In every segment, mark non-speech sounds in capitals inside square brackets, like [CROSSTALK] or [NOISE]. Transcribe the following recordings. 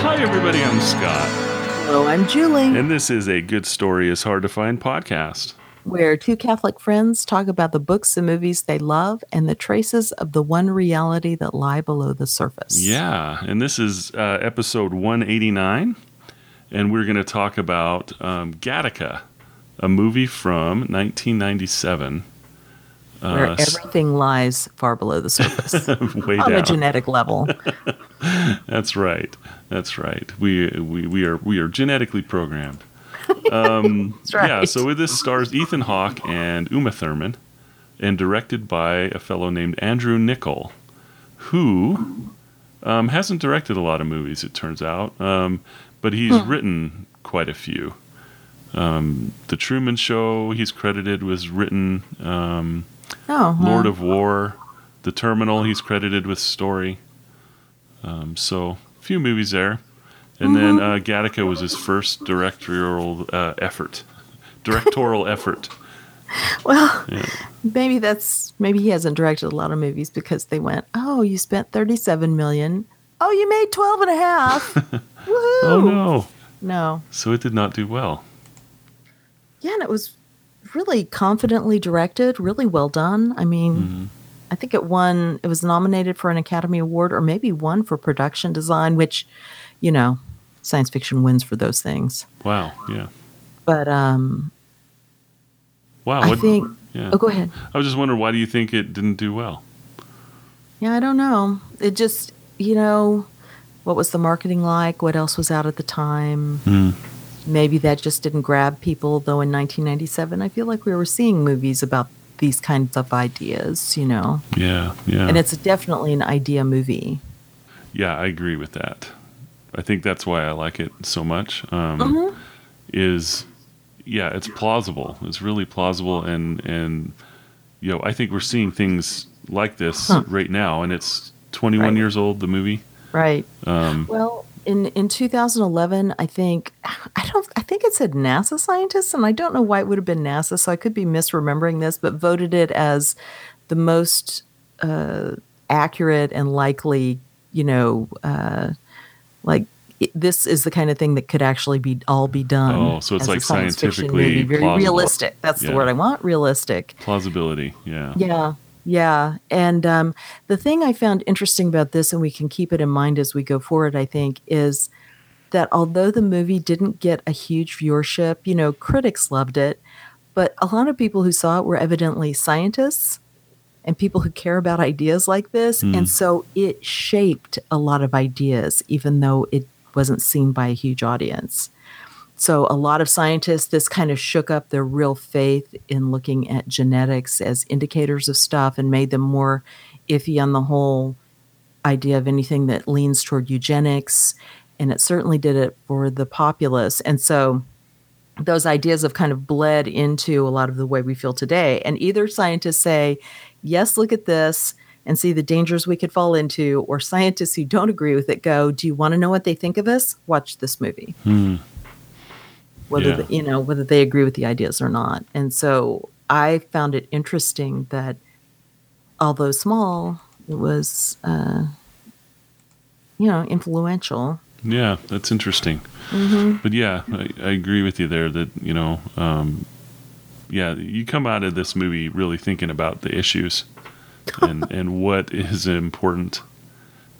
Hi, everybody. I'm Scott, Hello, I'm Julie, and this is a Good Story is Hard to Find podcast. where two Catholic friends talk about the books and movies they love and the traces of the one reality that lie below the surface. Yeah, and this is uh, episode 189, and we're going to talk about um, Gattaca, a movie from 1997. Where Uh, everything lies far below the surface [LAUGHS] way on a genetic level. [LAUGHS] That's right. That's right. We we, we are we are genetically programmed. [LAUGHS] Um, That's right. Yeah. So with this stars Ethan Hawke and Uma Thurman, and directed by a fellow named Andrew Niccol, who um, hasn't directed a lot of movies. It turns out, um, but he's Hmm. written quite a few. Um, the Truman Show, he's credited was written. Um, Oh. Lord of War, The Terminal, he's credited with story. Um, so, a few movies there. And then Mm-hmm. uh, Gattaca was his first directorial uh, effort. Directorial [LAUGHS] effort. well, Yeah. maybe that's maybe he hasn't directed a lot of movies because they went, "Oh, you spent 37 million. Oh, you made 12 and a half. [LAUGHS] Woohoo!" Oh, no. no. So, it did not do well. Yeah, and it was really confidently directed, really well done. I mean, Mm-hmm. I think it won, it was nominated for an Academy Award or maybe won for production design, which, you know, science fiction wins for those things. Wow. Yeah. But um, Wow. I what- think, yeah. oh, go ahead. I was just wondering, why do you think it didn't do well? Yeah, I don't know. It just, you know, what was the marketing like? What else was out at the time? Hmm. Maybe that just didn't grab people, though in 1997, I feel like we were seeing movies about these kinds of ideas, you know. Yeah. Yeah. And it's definitely an idea movie. Yeah, I agree with that. I think that's why I like it so much. Um, Mm-hmm. Is yeah, it's plausible. It's really plausible, and and you know, I think we're seeing things like this Huh. right now, and it's 21 Right. years old. The movie. Right. Um, Well, in in 2011, I think I don't I think it said NASA scientists, and I don't know why it would have been NASA, so I could be misremembering this, but voted it as the most uh, accurate and likely, you know, uh, like it, this is the kind of thing that could actually be all be done. Oh, so it's like science scientifically movie. very plausible. realistic. That's Yeah. the word I want. Realistic. plausibility. Yeah. Yeah, yeah. And um, the thing I found interesting about this, and we can keep it in mind as we go forward, I think, is that although the movie didn't get a huge viewership, you know, critics loved it, but a lot of people who saw it were evidently scientists and people who care about ideas like this. Hmm. And so it shaped a lot of ideas, even though it wasn't seen by a huge audience. So a lot of scientists, this kind of shook up their real faith in looking at genetics as indicators of stuff and made them more iffy on the whole idea of anything that leans toward eugenics. And it certainly did it for the populace. And so those ideas have kind of bled into a lot of the way we feel today. And either scientists say, yes, look at this and see the dangers we could fall into, or scientists who don't agree with it go, do you want to know what they think of us? Watch this movie Hmm. Whether Yeah. the, you know whether they agree with the ideas or not. And so I found it interesting that although small, it was uh, you know influential. Yeah, that's interesting. But yeah, I, I agree with you there that, you know, um, yeah, you come out of this movie really thinking about the issues [LAUGHS] and, and what is important,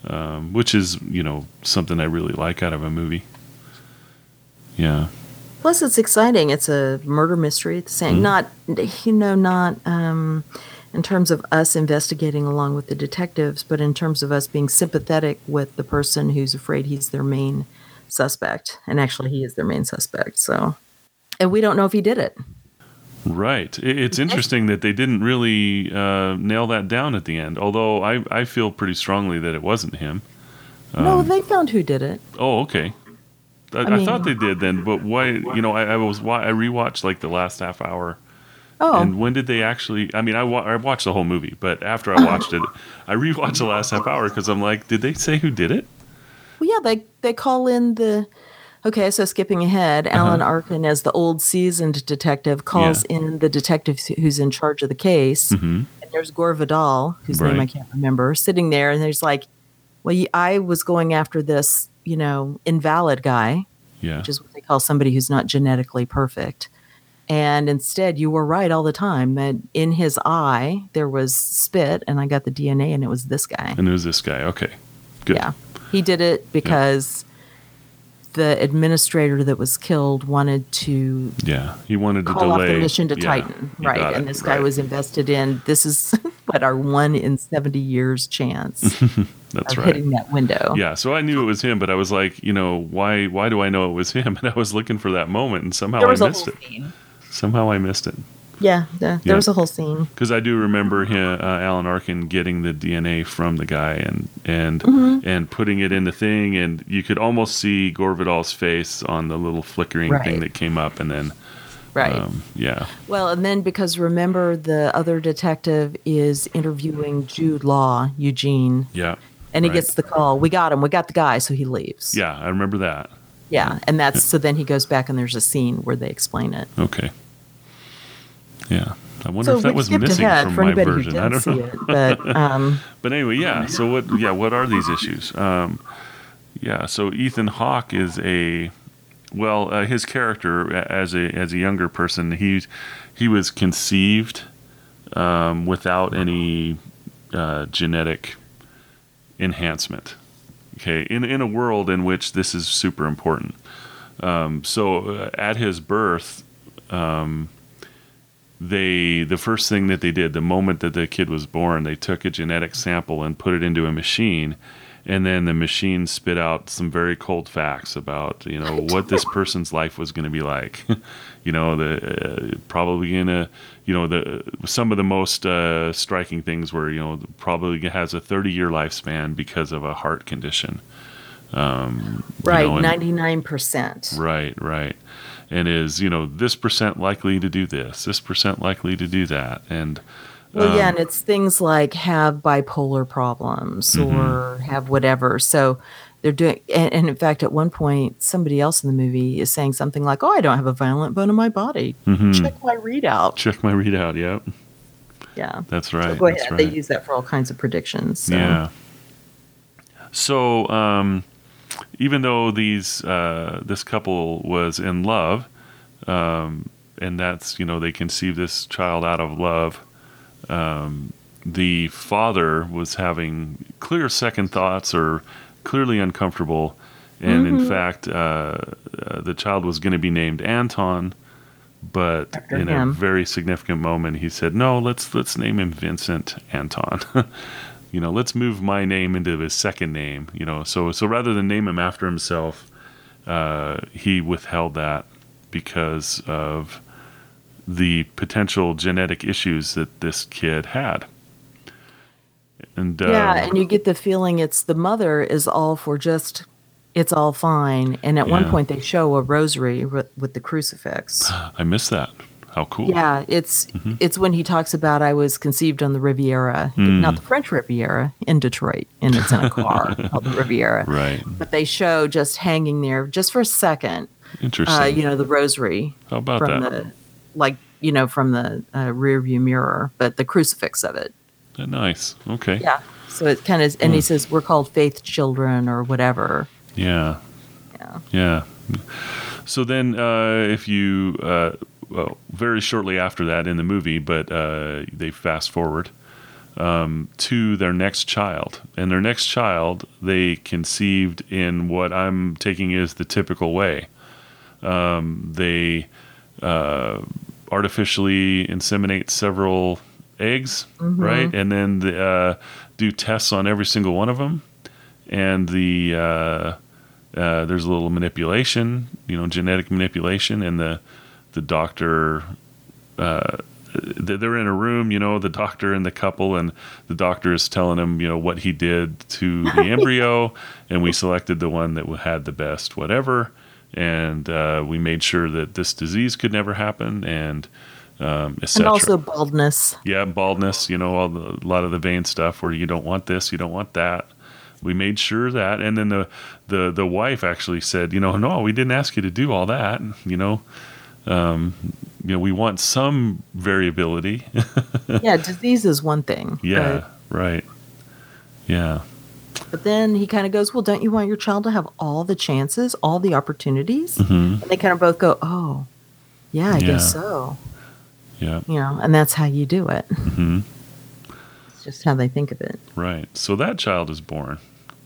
um, which is, you know, something I really like out of a movie. Yeah. Plus, it's exciting. It's a murder mystery. At the same, not you know, not um, in terms of us investigating along with the detectives, but in terms of us being sympathetic with the person who's afraid he's their main suspect, and actually, he is their main suspect. So, and we don't know if he did it. Right. It's interesting that they didn't really uh, nail that down at the end, although I, I feel pretty strongly that it wasn't him. no, they found who did it. Oh, okay. I, I, mean- thought they did then, but why? You know, I, I was wa- I rewatched like the last half hour, Oh, and when did they actually? I mean, I, wa- I watched the whole movie, but after I watched it, I rewatched the last half hour because I'm like, did they say who did it? well, yeah. They they call in the Okay, so skipping ahead, Uh-huh. Alan Arkin, as the old seasoned detective, calls in the detective who's in charge of the case. And there's Gore Vidal, whose name I Mm-hmm. Can't remember, sitting there, and there's like, well, I was going after this, you know, invalid guy, Yeah. which is what they call somebody who's not genetically perfect. And instead, you were right all the time. That in his eye there was spit, and I got the DNA, and it was this guy. And it was this guy. Okay. Good. Yeah. He did it because the administrator that was killed wanted to Yeah. He wanted to call off the mission to yeah, Titan. Right. And it, this guy right. was invested in this is [LAUGHS] what our one in 70 years chance [LAUGHS] That's of right. hitting that window. Yeah, so I knew it was him, but I was like, you know, why why do I know it was him? [LAUGHS] And I was looking for that moment and somehow I missed it. scene. Somehow I missed it. Yeah, there, there Yeah. was a whole scene. Because I do remember him, uh, Alan Arkin getting the DNA from the guy and and Mm-hmm. and putting it in the thing, and you could almost see Gore Vidal's face on the little flickering Right. thing that came up, and then Right. um, yeah, well, and then because remember the other detective is interviewing Jude Law, Eugene, yeah, and he right. gets the call. We got him. We got the guy. So he leaves. yeah, I remember that. Yeah. And that's so then he goes back and there's a scene where they explain it. Okay, yeah. I wonder So if that was missing from my version. I don't know. it. But [LAUGHS] um, But anyway, yeah. So what? Yeah, what are these issues? Um, yeah. So Ethan Hawke is a well, uh, his character as a as a younger person, he he was conceived um, without any uh, genetic enhancement. Okay, in in a world in which this is super important. Um, so uh, at his birth, um, they the first thing that they did the moment that the kid was born, they took a genetic sample and put it into a machine, and then the machine spit out some very cold facts about you know what this person's life was going to be like. [LAUGHS] you know the uh, probably gonna you know the some of the most uh, striking things were you know probably has a 30 year lifespan because of a heart condition. Um, you right, know, and- ninety nine percent. Right, right. And is, you know, this percent likely to do this, this percent likely to do that. And Well, yeah, um, and it's things like have bipolar problems Mm-hmm. or have whatever. So they're doing, and, and in fact, at one point, somebody else in the movie is saying something like, "Oh, I don't have a violent bone in my body. mhm. Check my readout." check my readout. Yep. Yeah, That's right. so go that's ahead. right. They use that for all kinds of predictions. So. Yeah. So, um, even though these uh, this couple was in love, um, and that's you know they conceived this child out of love, um, the father was having clear second thoughts or clearly uncomfortable, and in fact, uh, uh, the child was going to be named Anton. But After in a very significant moment, he said, "No, let's let's name him Vincent Anton." [LAUGHS] you know, let's move my name into his second name. You know, so so rather than name him after himself, uh, he withheld that because of the potential genetic issues that this kid had. And uh, Yeah, and you get the feeling it's the mother is all for just it's all fine. And at one point they show a rosary with, with the crucifix. I missed that. How cool! Yeah, it's Mm-hmm. it's when he talks about I was conceived on the Riviera, Hmm. not the French Riviera, in Detroit, and it's in a car called the Riviera. Right. But they show just hanging there just for a second, Interesting. uh, you know, the rosary How about from that? the like you know from the uh, rear view mirror, but the crucifix of it. nice. Okay. Yeah. So it kind of, and he Hmm. says we're called faith children or whatever. Yeah. Yeah. Yeah. So then, uh, if you, uh, well, very shortly after that in the movie, but uh, they fast forward um, to their next child. And their next child, they conceived in what I'm taking is the typical way. Um, they uh, artificially inseminate several eggs, right? And then the, uh, do tests on every single one of them. And the uh, uh, there's a little manipulation, you know, genetic manipulation, and the the doctor. Uh, they're in a room, you know, the doctor and the couple, and the doctor is telling him, you know, what he did to [LAUGHS] the embryo, and we selected the one that had the best whatever, and uh, we made sure that this disease could never happen, and um, And also baldness. yeah, baldness, you know, all the, a lot of the vain stuff where you don't want this, you don't want that. we made sure that and then the the the wife actually said you know no we didn't ask you to do all that you know um, you know we want some variability [LAUGHS] yeah, disease is one thing. yeah right yeah But, then he kind of goes, Well, don't you want your child to have all the chances, all the opportunities? hmm And they kind of both go, Oh, yeah, I Yeah. guess so. yeah You know, and that's how you do it. hmm It's just how they think of it. right so that child is born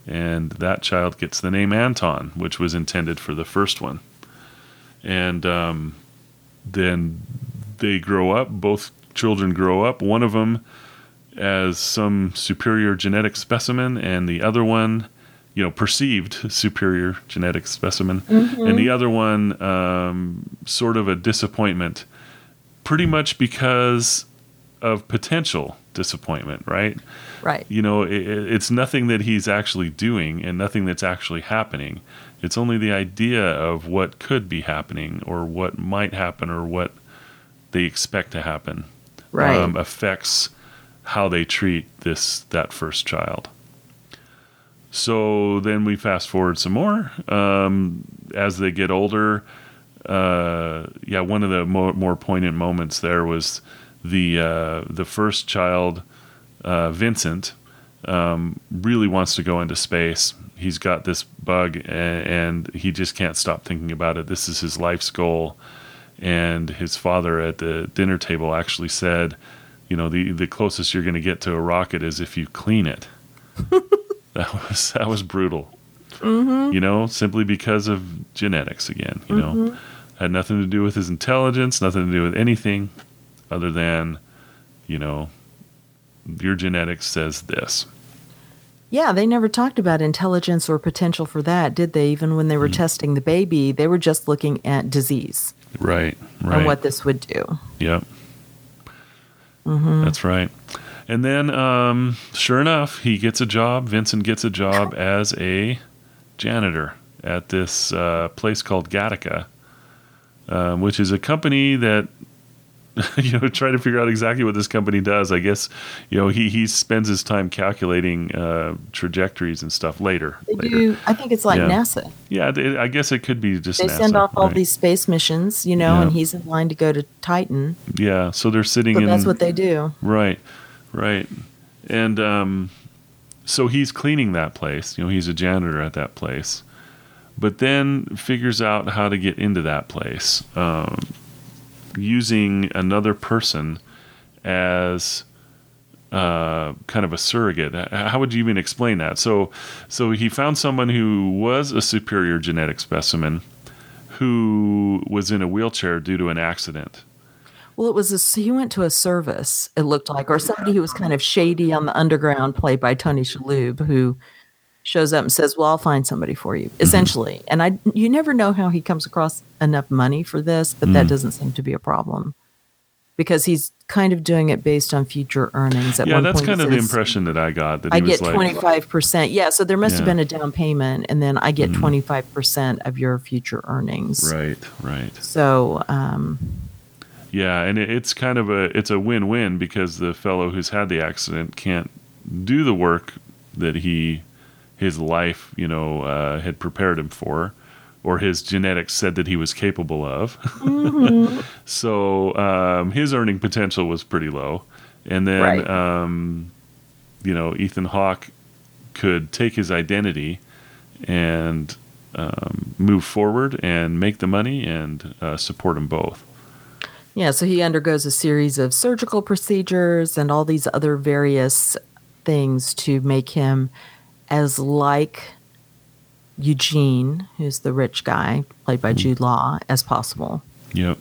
and that child gets the name anton which was intended for the first one and um, then they grow up both children grow up one of them as some superior genetic specimen and the other one you know perceived superior genetic specimen. And the other one um, sort of a disappointment pretty much because of potential disappointment right? Right. you know it, it's nothing that he's actually doing and nothing that's actually happening it's only the idea of what could be happening or what might happen or what they expect to happen Right. um, affects how they treat this that first child so then we fast forward some more um, as they get older uh, yeah one of the more, more poignant moments there was the uh, the first child uh, Vincent um, really wants to go into space. He's got this bug, and, and he just can't stop thinking about it. This is his life's goal. And his father at the dinner table actually said, "You know, the the closest you're going to get to a rocket is if you clean it." [LAUGHS] that was that was brutal. Mm-hmm. You know, simply because of genetics again. You know, mm-hmm. had nothing to do with his intelligence, nothing to do with anything other than, you know, your genetics says this. Yeah, they never talked about intelligence or potential for that, did they? Even when they Mm. were testing the baby, they were just looking at disease Right. Right. and what this would do. Yep. That's right. And then, um, sure enough, he gets a job. Vincent gets a job [LAUGHS] as a janitor at this uh, place called Gattaca, um, which is a company that, [LAUGHS] you know, try to figure out exactly what this company does. I guess, you know, he, he spends his time calculating uh, trajectories and stuff later. They later. do. I think it's like Yeah. NASA. Yeah, it- I guess it could be just They send NASA, off all right? these space missions, you know, Yeah. and he's in line to go to Titan. Yeah, so they're sitting So in. that's what they do. Right, right. And um, so he's cleaning that place. You know, he's a janitor at that place, but then figures out how to get into that place um, using another person as uh, kind of a surrogate. How would you even explain that? So, so he found someone who was a superior genetic specimen who was in a wheelchair due to an accident. Well, it was a, he went to a service, it looked like, or somebody who was kind of shady on the underground, played by Tony Shalhoub, who shows up and says, "Well, I'll find somebody for you." Mm-hmm. Essentially, and I, you never know how he comes across enough money for this, but that mm. doesn't seem to be a problem because he's kind of doing it based on future earnings. At Yeah, one that's kind of the impression that I got. That I get twenty five percent. Yeah, so there must have been a down payment, and then I get mm-hmm. twenty five percent of your future earnings. right, right. So, um, Yeah, and it, it's kind of a it's a win-win because the fellow who's had the accident can't do the work that he his life, you know, uh, had prepared him for, or his genetics said that he was capable of. [LAUGHS] so um, his earning potential was pretty low, and then Right. um, you know Ethan Hawke could take his identity and um, move forward and make the money and uh, support them both. Yeah, so he undergoes a series of surgical procedures and all these other various things to make him as like Eugene, who's the rich guy, played by Jude Law, as possible. Yep.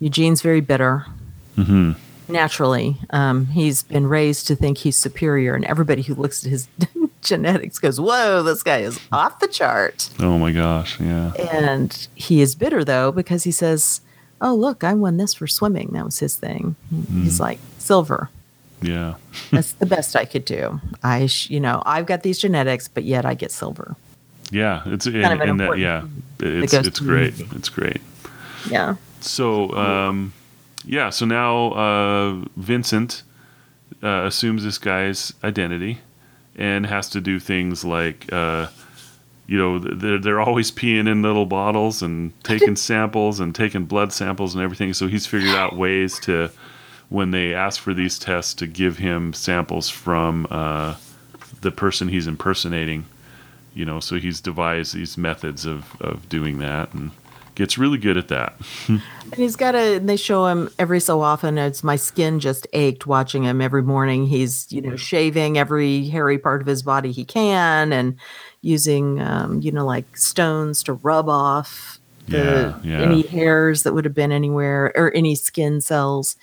Eugene's very bitter. hmm Naturally, um, he's been raised to think he's superior, and everybody who looks at his [LAUGHS] genetics goes, "Whoa, this guy is off the chart." Oh my gosh. Yeah. And he is bitter though because he says, "Oh, look, I won this for swimming. That was his thing." He's like, "Silver. Yeah. [LAUGHS] That's the best I could do. I, sh- you know, I've got these genetics, but yet I get silver." Yeah. It's and, of an and that important yeah. It's goes it's great. It's great. Yeah. So um, yeah. So now uh, Vincent uh, assumes this guy's identity, and has to do things like, uh, you know, they're, they're always peeing in little bottles and [LAUGHS] taking samples and taking blood samples and everything. So he's figured out ways to, when they ask for these tests, to give him samples from uh, the person he's impersonating. You know, so he's devised these methods of, of doing that and gets really good at that. [LAUGHS] and he's got a, they show him every so often. It's my skin just ached watching him every morning. He's, you know, shaving every hairy part of his body he can and using, um, you know, like stones to rub off the, Yeah, yeah. any hairs that would have been anywhere or any skin cells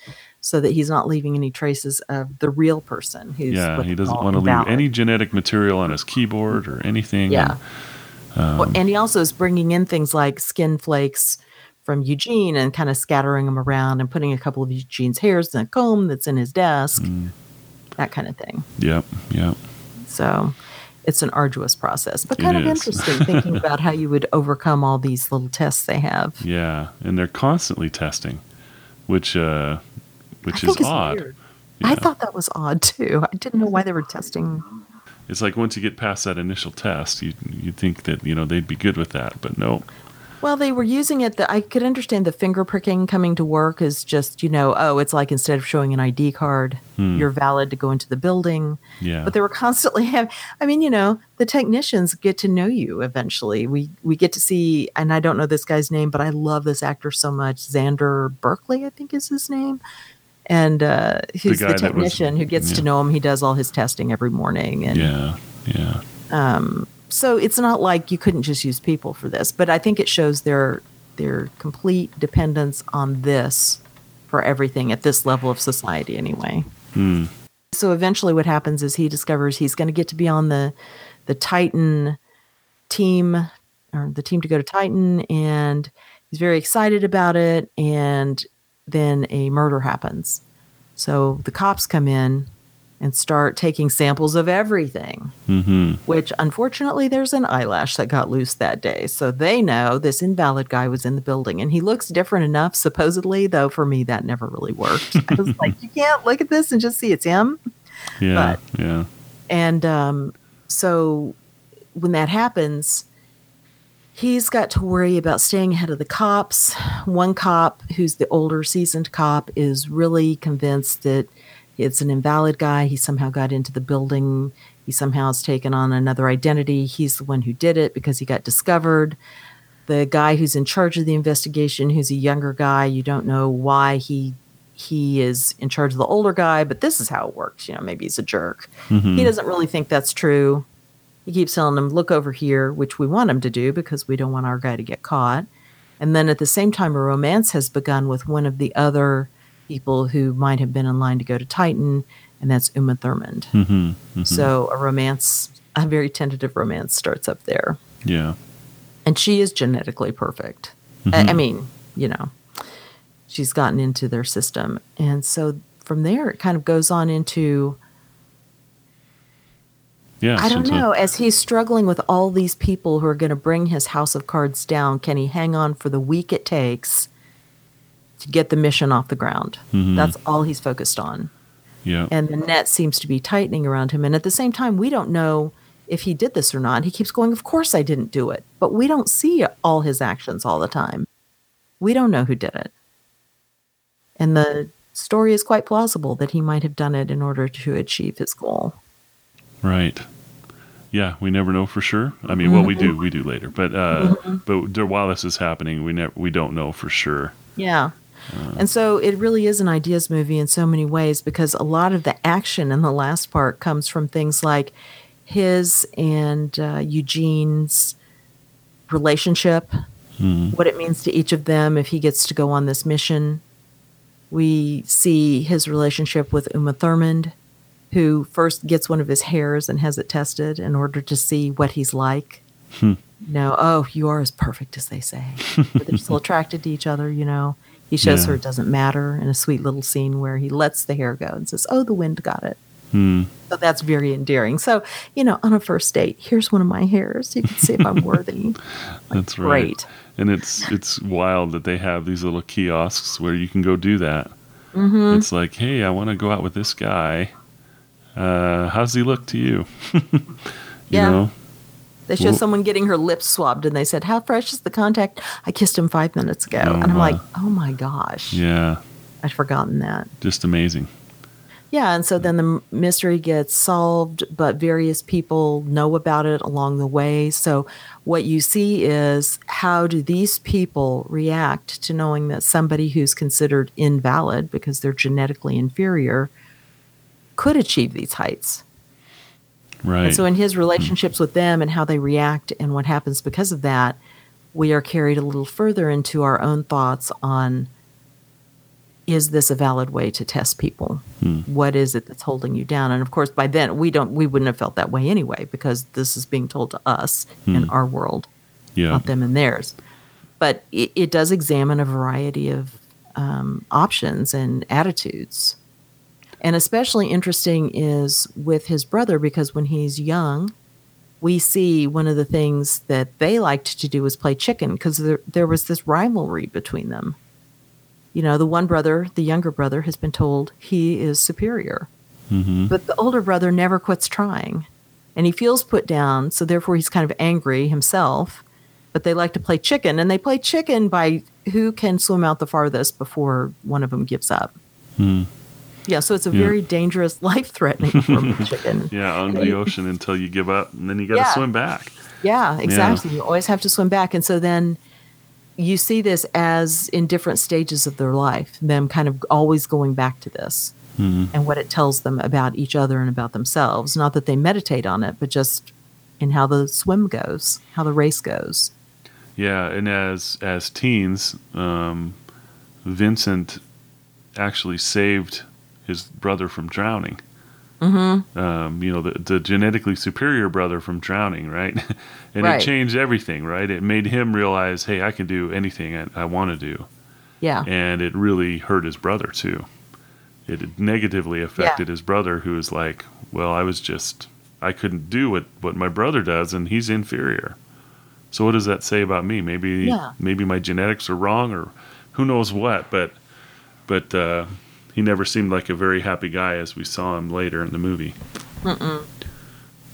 so that he's not leaving any traces of the real person who's yeah, he doesn't want to leave invalid. any genetic material on his keyboard or anything. Yeah. And, Well, and he also is bringing in things like skin flakes from Eugene and kind of scattering them around and putting a couple of Eugene's hairs in a comb that's in his desk, Mm. that kind of thing. yep, yep. So it's an arduous process, but It kind of is. interesting thinking about how you would overcome all these little tests they have. Yeah, and they're constantly testing, which uh, which is odd. weird. I thought that was odd too. I didn't know why they were testing. It's like once you get past that initial test, you you think that you know they'd be good with that, but no. Well, they were using it that I could understand the finger pricking coming to work is just, you know, oh, it's like instead of showing an ID card, you're valid to go into the building. Hmm. Yeah, But they were constantly [LAUGHS] having. I mean, you know, the technicians get to know you eventually. We we get to see and I don't know this guy's name, but I love this actor so much. Xander Berkeley, I think is his name. And uh he's the, guy that was- technician who gets to know him. He does all his testing every morning and yeah, yeah, so it's not like you couldn't just use people for this, but I think it shows their their complete dependence on this for everything at this level of society anyway. Hmm. So eventually what happens is he discovers he's going to get to be on the the Titan team or the team to go to Titan and he's very excited about it and then a murder happens. So the cops come in and start taking samples of everything hmm which unfortunately there's an eyelash that got loose that day. So they know this invalid guy was in the building and he looks different enough, supposedly, though for me that never really worked. I was [LAUGHS] like, you can't look at this and just see it's him. yeah, yeah. And um, so when that happens, he's got to worry about staying ahead of the cops. One cop, who's the older, seasoned cop, is really convinced that it's an invalid guy. He somehow got into the building. He somehow has taken on another identity. He's the one who did it because he got discovered. The guy who's in charge of the investigation, who's a younger guy, you don't know why he he is in charge of the older guy, but this is how it works. You know, maybe he's a jerk. Mhm. He doesn't really think that's true. He keeps telling them, look over here, which we want him to do because we don't want our guy to get caught. And then at the same time, a romance has begun with one of the other people who might have been in line to go to Titan, and that's Uma Thurman. hmm hmm So a romance, a very tentative romance starts up there. yeah, And she is genetically perfect. I, I mean, you know, she's gotten into their system. And so from there, it kind of goes on into yeah. I don't so- know. As he's struggling with all these people who are going to bring his house of cards down, can he hang on for the week it takes to get the mission off the ground? Mhm. That's all he's focused on. Yeah, And the net seems to be tightening around him. And at the same time, we don't know if he did this or not. He keeps going, Of course I didn't do it. But we don't see all his actions all the time. We don't know who did it. And the story is quite plausible that he might have done it in order to achieve his goal. right. Yeah, we never know for sure. I mean, well, we Mm-hmm. do, we do later, but uh, but while this is happening, we never, we don't know for sure. Yeah. And so it really is an ideas movie in so many ways because a lot of the action in the last part comes from things like his and uh, Eugene's relationship, what it means to each of them if he gets to go on this mission. We see his relationship with Uma Thurman, who first gets one of his hairs and has it tested in order to see what he's like. You know, oh, you are as perfect as they say. [LAUGHS] but they're still attracted to each other, you know. He shows Yeah. her it doesn't matter in a sweet little scene where he lets the hair go and says, Oh, the wind got it. Hmm. So that's very endearing. So, you know, on a first date, here's one of my hairs. You can see if I'm worthy. [LAUGHS] That's right. Great. And it's it's wild that they have these little kiosks where you can go do that. Mm-hmm. It's like, hey, I want to go out with this guy. Uh, how's he look to you? [LAUGHS] you Yeah. know? They showed Well- someone getting her lips swabbed and they said, How fresh is the contact? I kissed him five minutes ago. Oh, and I'm like, Oh my gosh. Yeah, I'd forgotten that. just amazing. Yeah. And so then the mystery gets solved, but various people know about it along the way. So what you see is how do these people react to knowing that somebody who's considered invalid because they're genetically inferior could achieve these heights? Right. And so, in his hmm. relationships with them and how they react and what happens because of that, we are carried a little further into our own thoughts on is this a valid way to test people? Hmm. What is it that's holding you down? And of course, by then we don't we wouldn't have felt that way anyway because this is being told to us in hmm. our world, yeah. not them and theirs. But it, it does examine a variety of um, options and attitudes. And especially interesting is with his brother because when he's young, we see one of the things that they liked to do was play chicken because there, there was this rivalry between them. You know, the one brother, the younger brother, has been told he is superior, hmm but the older brother never quits trying. And he feels put down, so therefore he's kind of angry himself. But they like to play chicken, and they play chicken by who can swim out the farthest before one of them gives up. Hmm. Yeah, so it's a Yeah. very dangerous, [LAUGHS] life threatening form [LAUGHS] of chicken. Yeah, on the ocean until you give up, and then you got to Yeah. swim back. Yeah, exactly. You always have to swim back. And so then you see this as in different stages of their life, them kind of always going back to this Hmm. and what it tells them about each other and about themselves. Not that they meditate on it, but just in how the swim goes, how the race goes. Yeah, and as as teens, um, Vincent actually saved his brother from drowning. Mm-hmm. Um, you know, the, the genetically superior brother from drowning, right? [LAUGHS] and Right. it changed everything, right? It made him realize, hey, I can do anything I, I want to do, Yeah. and it really hurt his brother too. It negatively affected his brother, who was like, well, I was just, I couldn't do what what my brother does, and he's inferior. So what does that say about me? Maybe Yeah. maybe my genetics are wrong, or who knows what. But but uh, he never seemed like a very happy guy as we saw him later in the movie.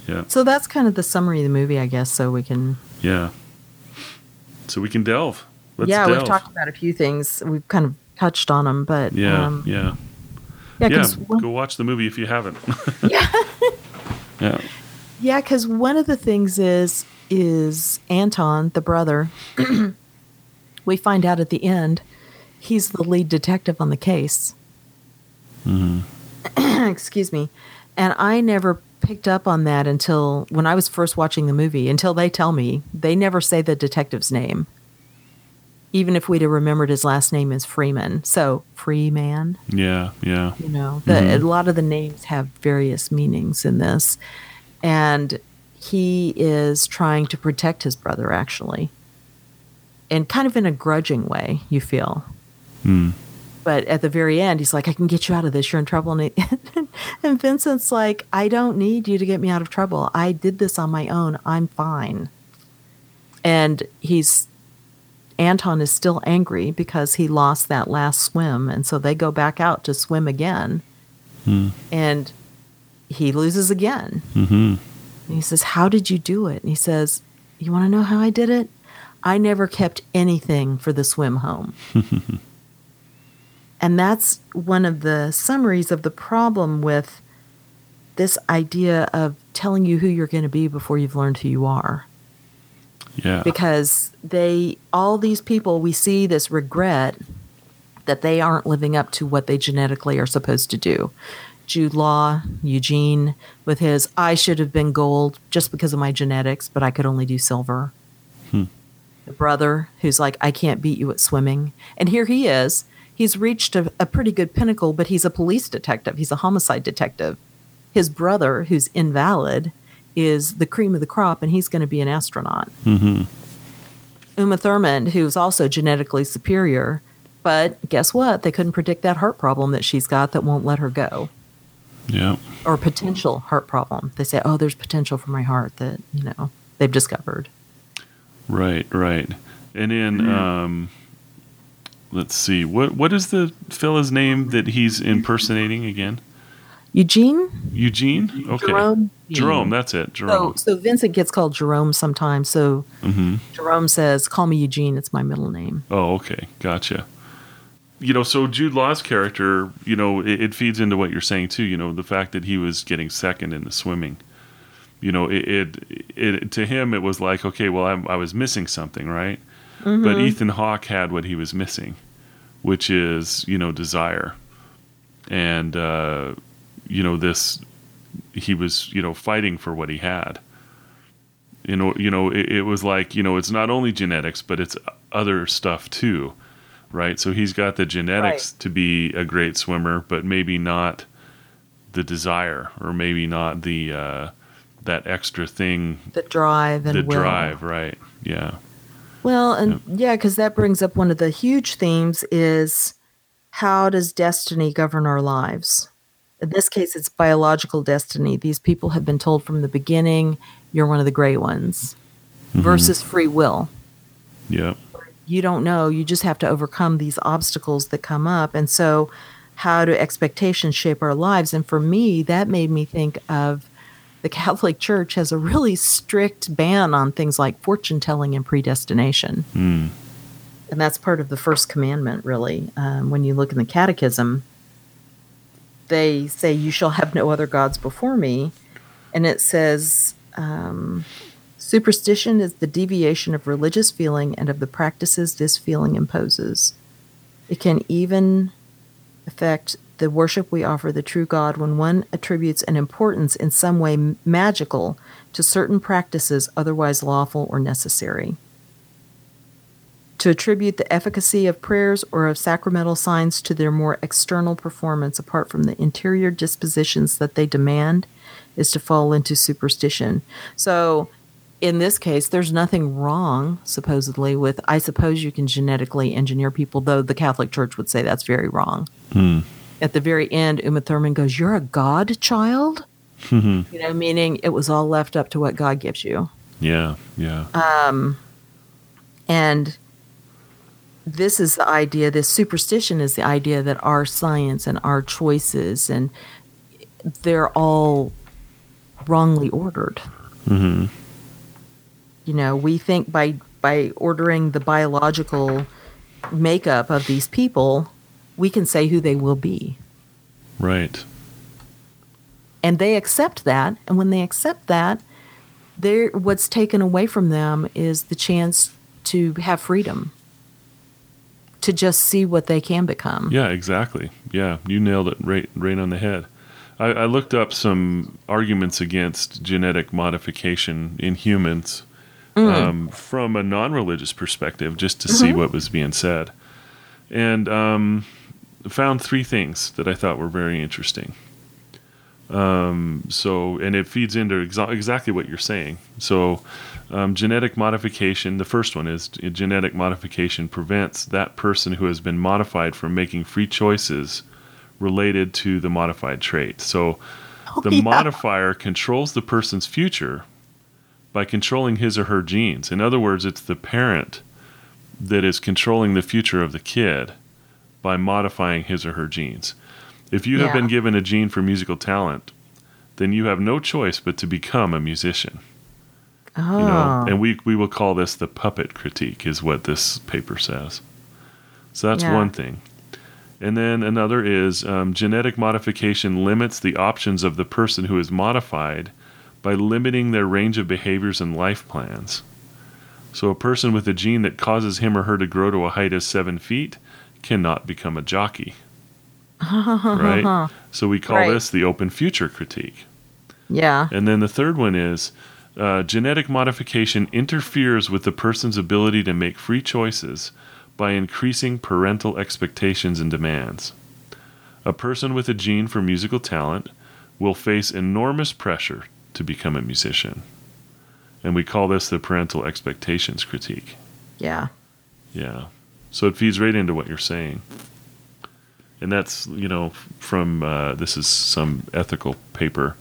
Yeah, So that's kind of the summary of the movie, I guess. So we can. yeah. So we can delve. Let's yeah, delve. we've talked about a few things. We've kind of touched on them, but Yeah, um, yeah, yeah, yeah. because Go watch the movie if you haven't. [LAUGHS] yeah, yeah, Yeah, because one of the things is is Anton, the brother. [CLEARS THROAT] we find out at the end he's the lead detective on the case. [CLEARS THROAT] Excuse me, and I never picked up on that until when I was first watching the movie. Until they tell me, they never say the detective's name. Even if we'd have remembered his last name is Freeman, so Freeman yeah, yeah. you know the, Mhm. a lot of the names have various meanings in this and he is trying to protect his brother actually and kind of in a grudging way you feel Hmm. But at the very end he's like i can get you out of this you're in trouble and, [LAUGHS] and vincent's like i don't need you to get me out of trouble i did this on my own i'm fine and he's Anton is still angry because he lost that last swim, and so they go back out to swim again, Hmm. and he loses again. Mm-hmm. And he says, "How did you do it?" And he says, "You want to know how I did it? I never kept anything for the swim home." [LAUGHS] and that's one of the summaries of the problem with this idea of telling you who you're going to be before you've learned who you are Yeah. because they all these people we see this regret that they aren't living up to what they genetically are supposed to do. Jude Law, Eugene, with his I should have been gold just because of my genetics, but I could only do silver. Hmm. The brother who's like, I can't beat you at swimming. And here he is. He's reached a, a pretty good pinnacle, but he's a police detective. He's a homicide detective. His brother, who's invalid, is the cream of the crop, and he's going to be an astronaut. Mm-hmm. Uma Thurman, who's also genetically superior, but guess what? They couldn't predict that heart problem that she's got that won't let her go, Yeah. or potential heart problem. They say, "Oh, there's potential for my heart that you know they've discovered." Right, right. And then um let's see. What what is the fella's name that he's impersonating again? Eugene? Eugene? Okay. Jerome? Jerome, that's it. Jerome. so Vincent gets called Jerome sometimes. So hmm Jerome says, "Call me Eugene. It's my middle name." Oh, okay. Gotcha. You know, so Jude Law's character, you know, it, it feeds into what you're saying too. You know, the fact that he was getting second in the swimming. You know, it, it, it to him it was like, okay, well, I, I was missing something, right? But Ethan Hawke had what he was missing, which is, you know, desire, and uh, you know this. He was, you know, fighting for what he had. You know, you know, it, it was like, you know, it's not only genetics, but it's other stuff too, right? So he's got the genetics to be a great swimmer, but maybe not the desire, or maybe not the uh, that extra thing, The drive and the will. drive, right? Yeah. Well, and yeah, because that brings up one of the huge themes is how does destiny govern our lives? In this case, it's biological destiny. These people have been told from the beginning, you're one of the gray ones, mm-hmm. versus free will. Yeah. You don't know. You just have to overcome these obstacles that come up. And so, how do expectations shape our lives? And for me, that made me think of the Catholic Church has a really strict ban on things like fortune telling and predestination. Mm. And that's part of the first commandment, really. Um, when you look in the catechism, they say, You shall have no other gods before me. And it says, um, Superstition is the deviation of religious feeling and of the practices this feeling imposes. It can even affect the worship we offer the true God when one attributes an importance in some way magical to certain practices otherwise lawful or necessary. To attribute the efficacy of prayers or of sacramental signs to their more external performance apart from the interior dispositions that they demand is to fall into superstition. So, in this case, there's nothing wrong, supposedly, with I suppose you can genetically engineer people, though the Catholic Church would say that's very wrong. Hmm. At the very end, Uma Thurman goes, You're a God child? you know, meaning it was all left up to what God gives you. Yeah. Yeah. Um, and this is the idea, this superstition is the idea that our science and our choices and they're all wrongly ordered. hmm You know, we think by by ordering the biological makeup of these people, we can say who they will be. Right. And they accept that, and when they accept that, they're, what's taken away from them is the chance to have freedom. To just see what they can become. Yeah, exactly. Yeah, you nailed it right, right on the head. I, I looked up some arguments against genetic modification in humans um, from a non-religious perspective, just to see what was being said, and um, found three things that I thought were very interesting. Um, so, and it feeds into exa- exactly what you're saying. So, um, genetic modification, the first one is uh, genetic modification prevents that person who has been modified from making free choices related to the modified trait. So, the yeah. modifier controls the person's future by controlling his or her genes. In other words, it's the parent that is controlling the future of the kid by modifying his or her genes. If you have been given a gene for musical talent, then you have no choice but to become a musician. Oh. You know, and we we will call this the puppet critique, is what this paper says. So that's Yeah. one thing. And then another is um, genetic modification limits the options of the person who is modified by limiting their range of behaviors and life plans. So a person with a gene that causes him or her to grow to a height of seven feet cannot become a jockey. [LAUGHS] right? So we call Right. this the open future critique. yeah. And then the third one is uh, genetic modification interferes with the person's ability to make free choices by increasing parental expectations and demands. A person with a gene for musical talent will face enormous pressure to become a musician. And we call this the parental expectations critique. Yeah. Yeah. So it feeds right into what you're saying. And that's, you know, from uh, this is some ethical paper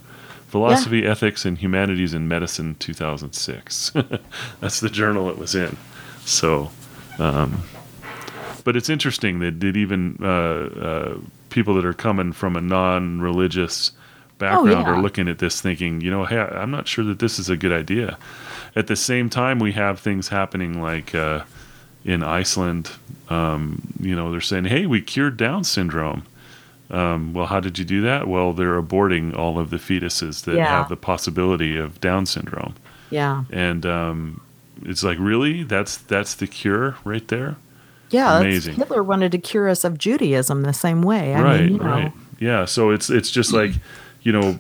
Philosophy, Ethics, and Humanities in Medicine 2006. [LAUGHS] that's the journal it was in. So, um, but it's interesting that even uh, uh, people that are coming from a non-religious background Oh, yeah. are looking at this thinking, you know, hey, I'm not sure that this is a good idea. At the same time, we have things happening like uh, in Iceland. Um, you know, they're saying, hey, we cured Down syndrome. Um, well, how did you do that? Well, they're aborting all of the fetuses that Yeah. have the possibility of Down syndrome, Yeah. and um, it's like, really, that's that's the cure right there. Yeah. Amazing. Hitler wanted to cure us of Judaism the same way. I right, mean, you know, right, yeah. So it's it's just like, you know,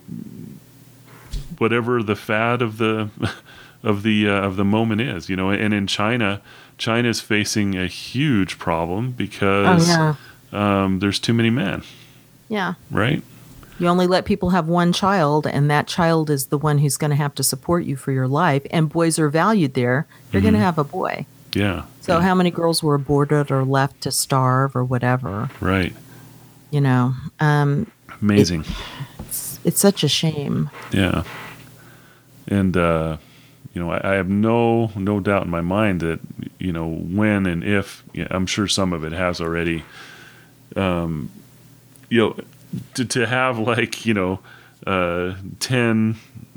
whatever the fad of the [LAUGHS] of the uh, of the moment is, you know. And in China, China is facing a huge problem Oh, because yeah. um, there's too many men, Yeah. right? You only let people have one child, and that child is the one who's going to have to support you for your life. And boys are valued there. You're going to have a boy. Yeah. So, Mm-hmm. yeah, how many girls were aborted or left to starve or whatever? right. You know, um, Amazing. it's, it's such a shame. Yeah. And uh, you know, I, I have no no doubt in my mind that you know when and if yeah, I'm sure some of it has already. Um, you know, to to have like you know, uh, ten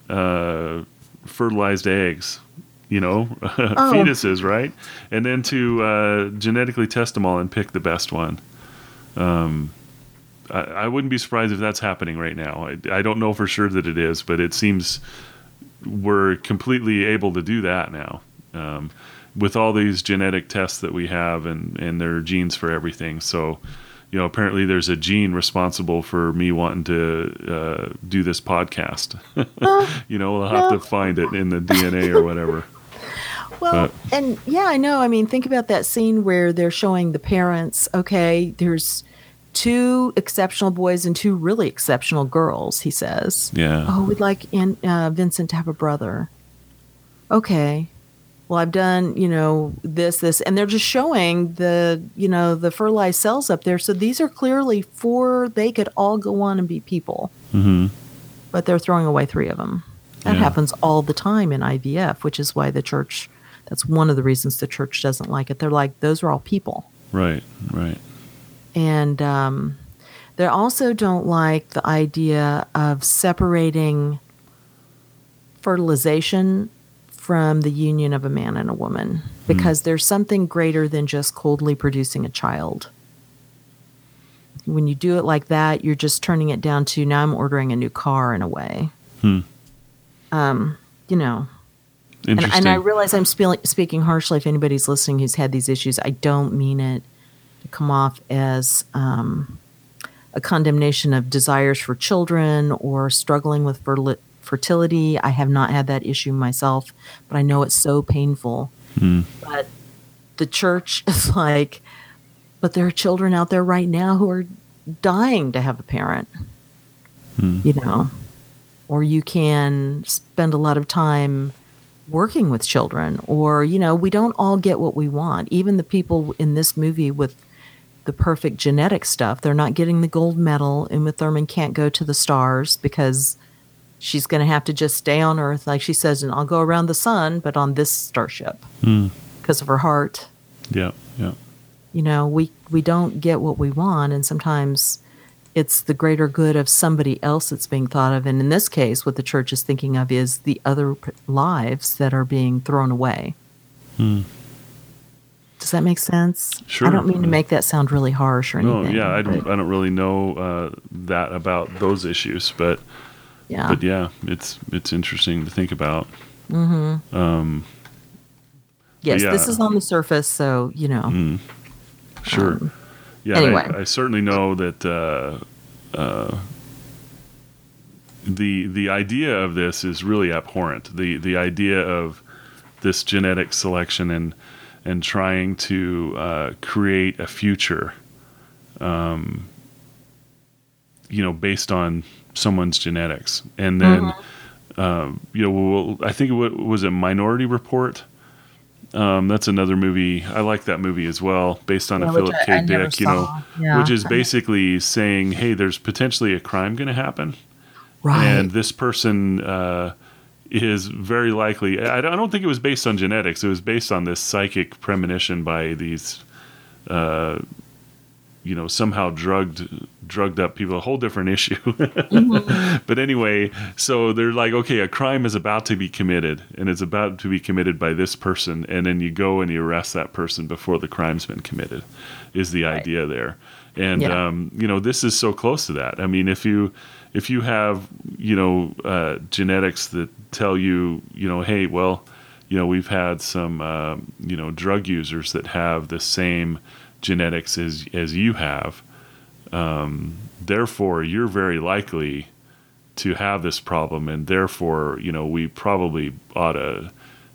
uh, fertilized eggs. You know, [LAUGHS] fetuses, right? And then to uh, genetically test them all and pick the best one. Um, I, I wouldn't be surprised if that's happening right now. I, I don't know for sure that it is, but it seems we're completely able to do that now um, with all these genetic tests that we have and, and there are genes for everything. So, you know, apparently there's a gene responsible for me wanting to uh, do this podcast. [LAUGHS] you know, we'll have no. to find it in the DNA or whatever. [LAUGHS] Well, But- and yeah, I know. I mean, think about that scene where they're showing the parents, okay, there's two exceptional boys and two really exceptional girls, he says. Yeah. Oh, we'd like in, uh, Vincent to have a brother. Okay. Well, I've done, you know, this, this, and they're just showing the, you know, the fertilized cells up there. So these are clearly four, they could all go on and be people, hmm but they're throwing away three of them. That Yeah. happens all the time in IVF, which is why the church, that's one of the reasons the church doesn't like it. They're like, those are all people. Right. Right. And um, they also don't like the idea of separating fertilization from the union of a man and a woman because there's something greater than just coldly producing a child. When you do it like that, you're just turning it down to now I'm ordering a new car in a way. Hmm. Um, you know, and, Interesting. and I realize I'm spe- speaking harshly if anybody's listening who's had these issues. I don't mean it come off as um, a condemnation of desires for children or struggling with fertil- fertility. I have not had that issue myself, but I know it's so painful. Hmm. But the church [LAUGHS] is like, but there are children out there right now who are dying to have a parent, Hmm. you know, or you can spend a lot of time working with children or you know we don't all get what we want even the people in this movie with the perfect genetic stuff they're not getting the gold medal uma thurman can't go to the stars because she's going to have to just stay on earth like she says and i'll go around the sun but on this starship Hmm. because of her heart Yeah. Yeah. you know we we don't get what we want and sometimes it's the greater good of somebody else that's being thought of and in this case what the church is thinking of is the other lives that are being thrown away Hmm. Does that make sense Sure. i don't mean to make that sound really harsh or anything. No, yeah, I don't. I don't really know uh, that about those issues, but yeah but yeah, it's it's interesting to think about. mm-hmm. Um, yes yeah. this is on the surface so you know mm, sure. Um, yeah, anyway. I, I certainly know that uh, uh, the the idea of this is really abhorrent. The the idea of this genetic selection and and trying to uh, create a future, um, you know, based on someone's genetics, and then um, you know, well, I think it was a Minority Report. Um, that's another movie. I like that movie as well, based on Yeah, a Philip I- K. I Dick. You know. Yeah. which is basically saying, hey, there's potentially a crime going to happen, right and this person uh, is very likely. I don't, think it was based on genetics. It was based on this psychic premonition by these uh, you know somehow drugged drugged up people a whole different issue [LAUGHS] Mm-hmm. but anyway so they're like okay a crime is about to be committed and it's about to be committed by this person and then you go and you arrest that person before the crime's been committed is the Right. idea there and Yeah. um, you know this is so close to that i mean if you if you have you know uh, genetics that tell you you know hey well you know we've had some um, you know drug users that have the same genetics as as you have um, therefore you're very likely to have this problem and therefore you know we probably ought to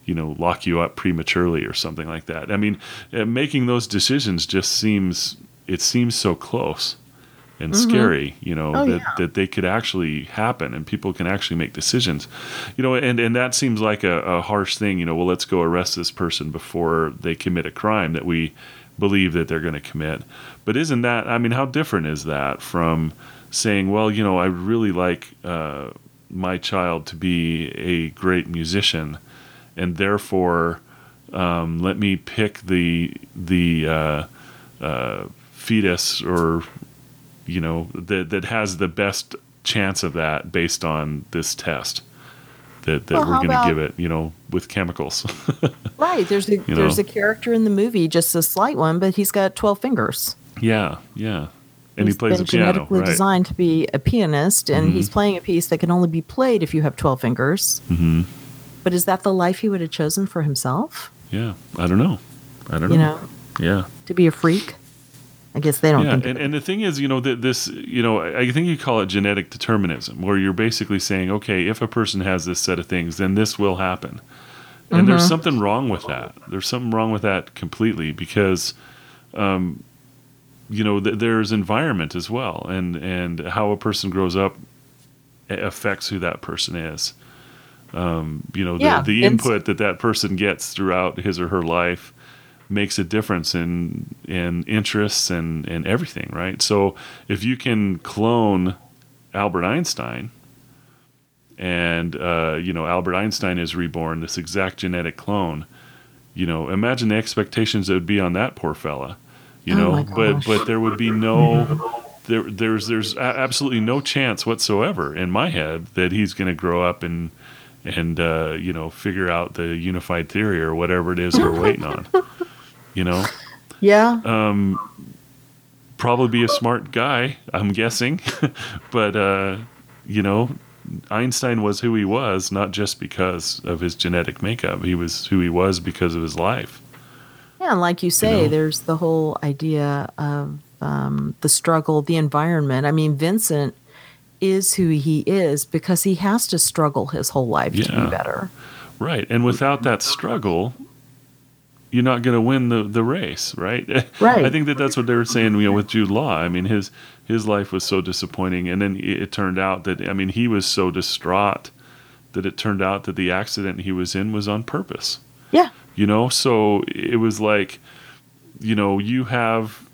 you know lock you up prematurely or something like that. I mean uh, making those decisions just seems it seems so close and scary you know Oh, that, yeah. that they could actually happen and people can actually make decisions. You know and and that seems like a, a harsh thing you know well let's go arrest this person before they commit a crime that we believe that they're going to commit. But isn't that i mean how different is that from saying well you know i really like uh, my child to be a great musician and therefore um, let me pick the the uh, uh, fetus or you know that that has the best chance of that based on this test that, that Well, we're going to give it you know with chemicals [LAUGHS] Right. There's a You there's know. a character in the movie, just a slight one, but he's got twelve fingers. yeah yeah and He's he plays been piano genetically right Mm-hmm. designed to be a pianist, and he's playing a piece that can only be played if you have twelve fingers. hmm But is that the life he would have chosen for himself? yeah i don't know i don't You know know, yeah to be a freak. I guess they don't yeah, think. and, and the thing is, you know, that this, you know, I think you call it genetic determinism, where you're basically saying, okay, if a person has this set of things, then this will happen. And there's Mm-hmm. something wrong with that. There's something wrong with that completely because, um, you know, th- there's environment as well, and and how a person grows up affects who that person is. Um, you know, the, Yeah, the input that that person gets throughout his or her life makes a difference in in interests and and everything, right? So if you can clone Albert Einstein, and uh, you know Albert Einstein is reborn, this exact genetic clone, you know, imagine the expectations that would be on that poor fella, you Oh know. But but there would be no. There, there's there's a- absolutely no chance whatsoever in my head that he's going to grow up and and uh, you know figure out the unified theory or whatever it is we're waiting on. [LAUGHS] You know, yeah, um, probably be a smart guy, I'm guessing, [LAUGHS] but uh, you know, Einstein was who he was not just because of his genetic makeup. He was who he was because of his life. yeah. And like you say, know? there's the whole idea of um, the struggle, the environment. I mean, Vincent is who he is because he has to struggle his whole life to be better. Right. And without that struggle, you're not going to win the, the race, right? [LAUGHS] Right. I think that that's what they were saying, you know, with Jude Law. I mean, his his life was so disappointing, and then it, it turned out that I mean, he was so distraught that it turned out that the accident he was in was on purpose. Yeah, You know, so it was like, you know, you have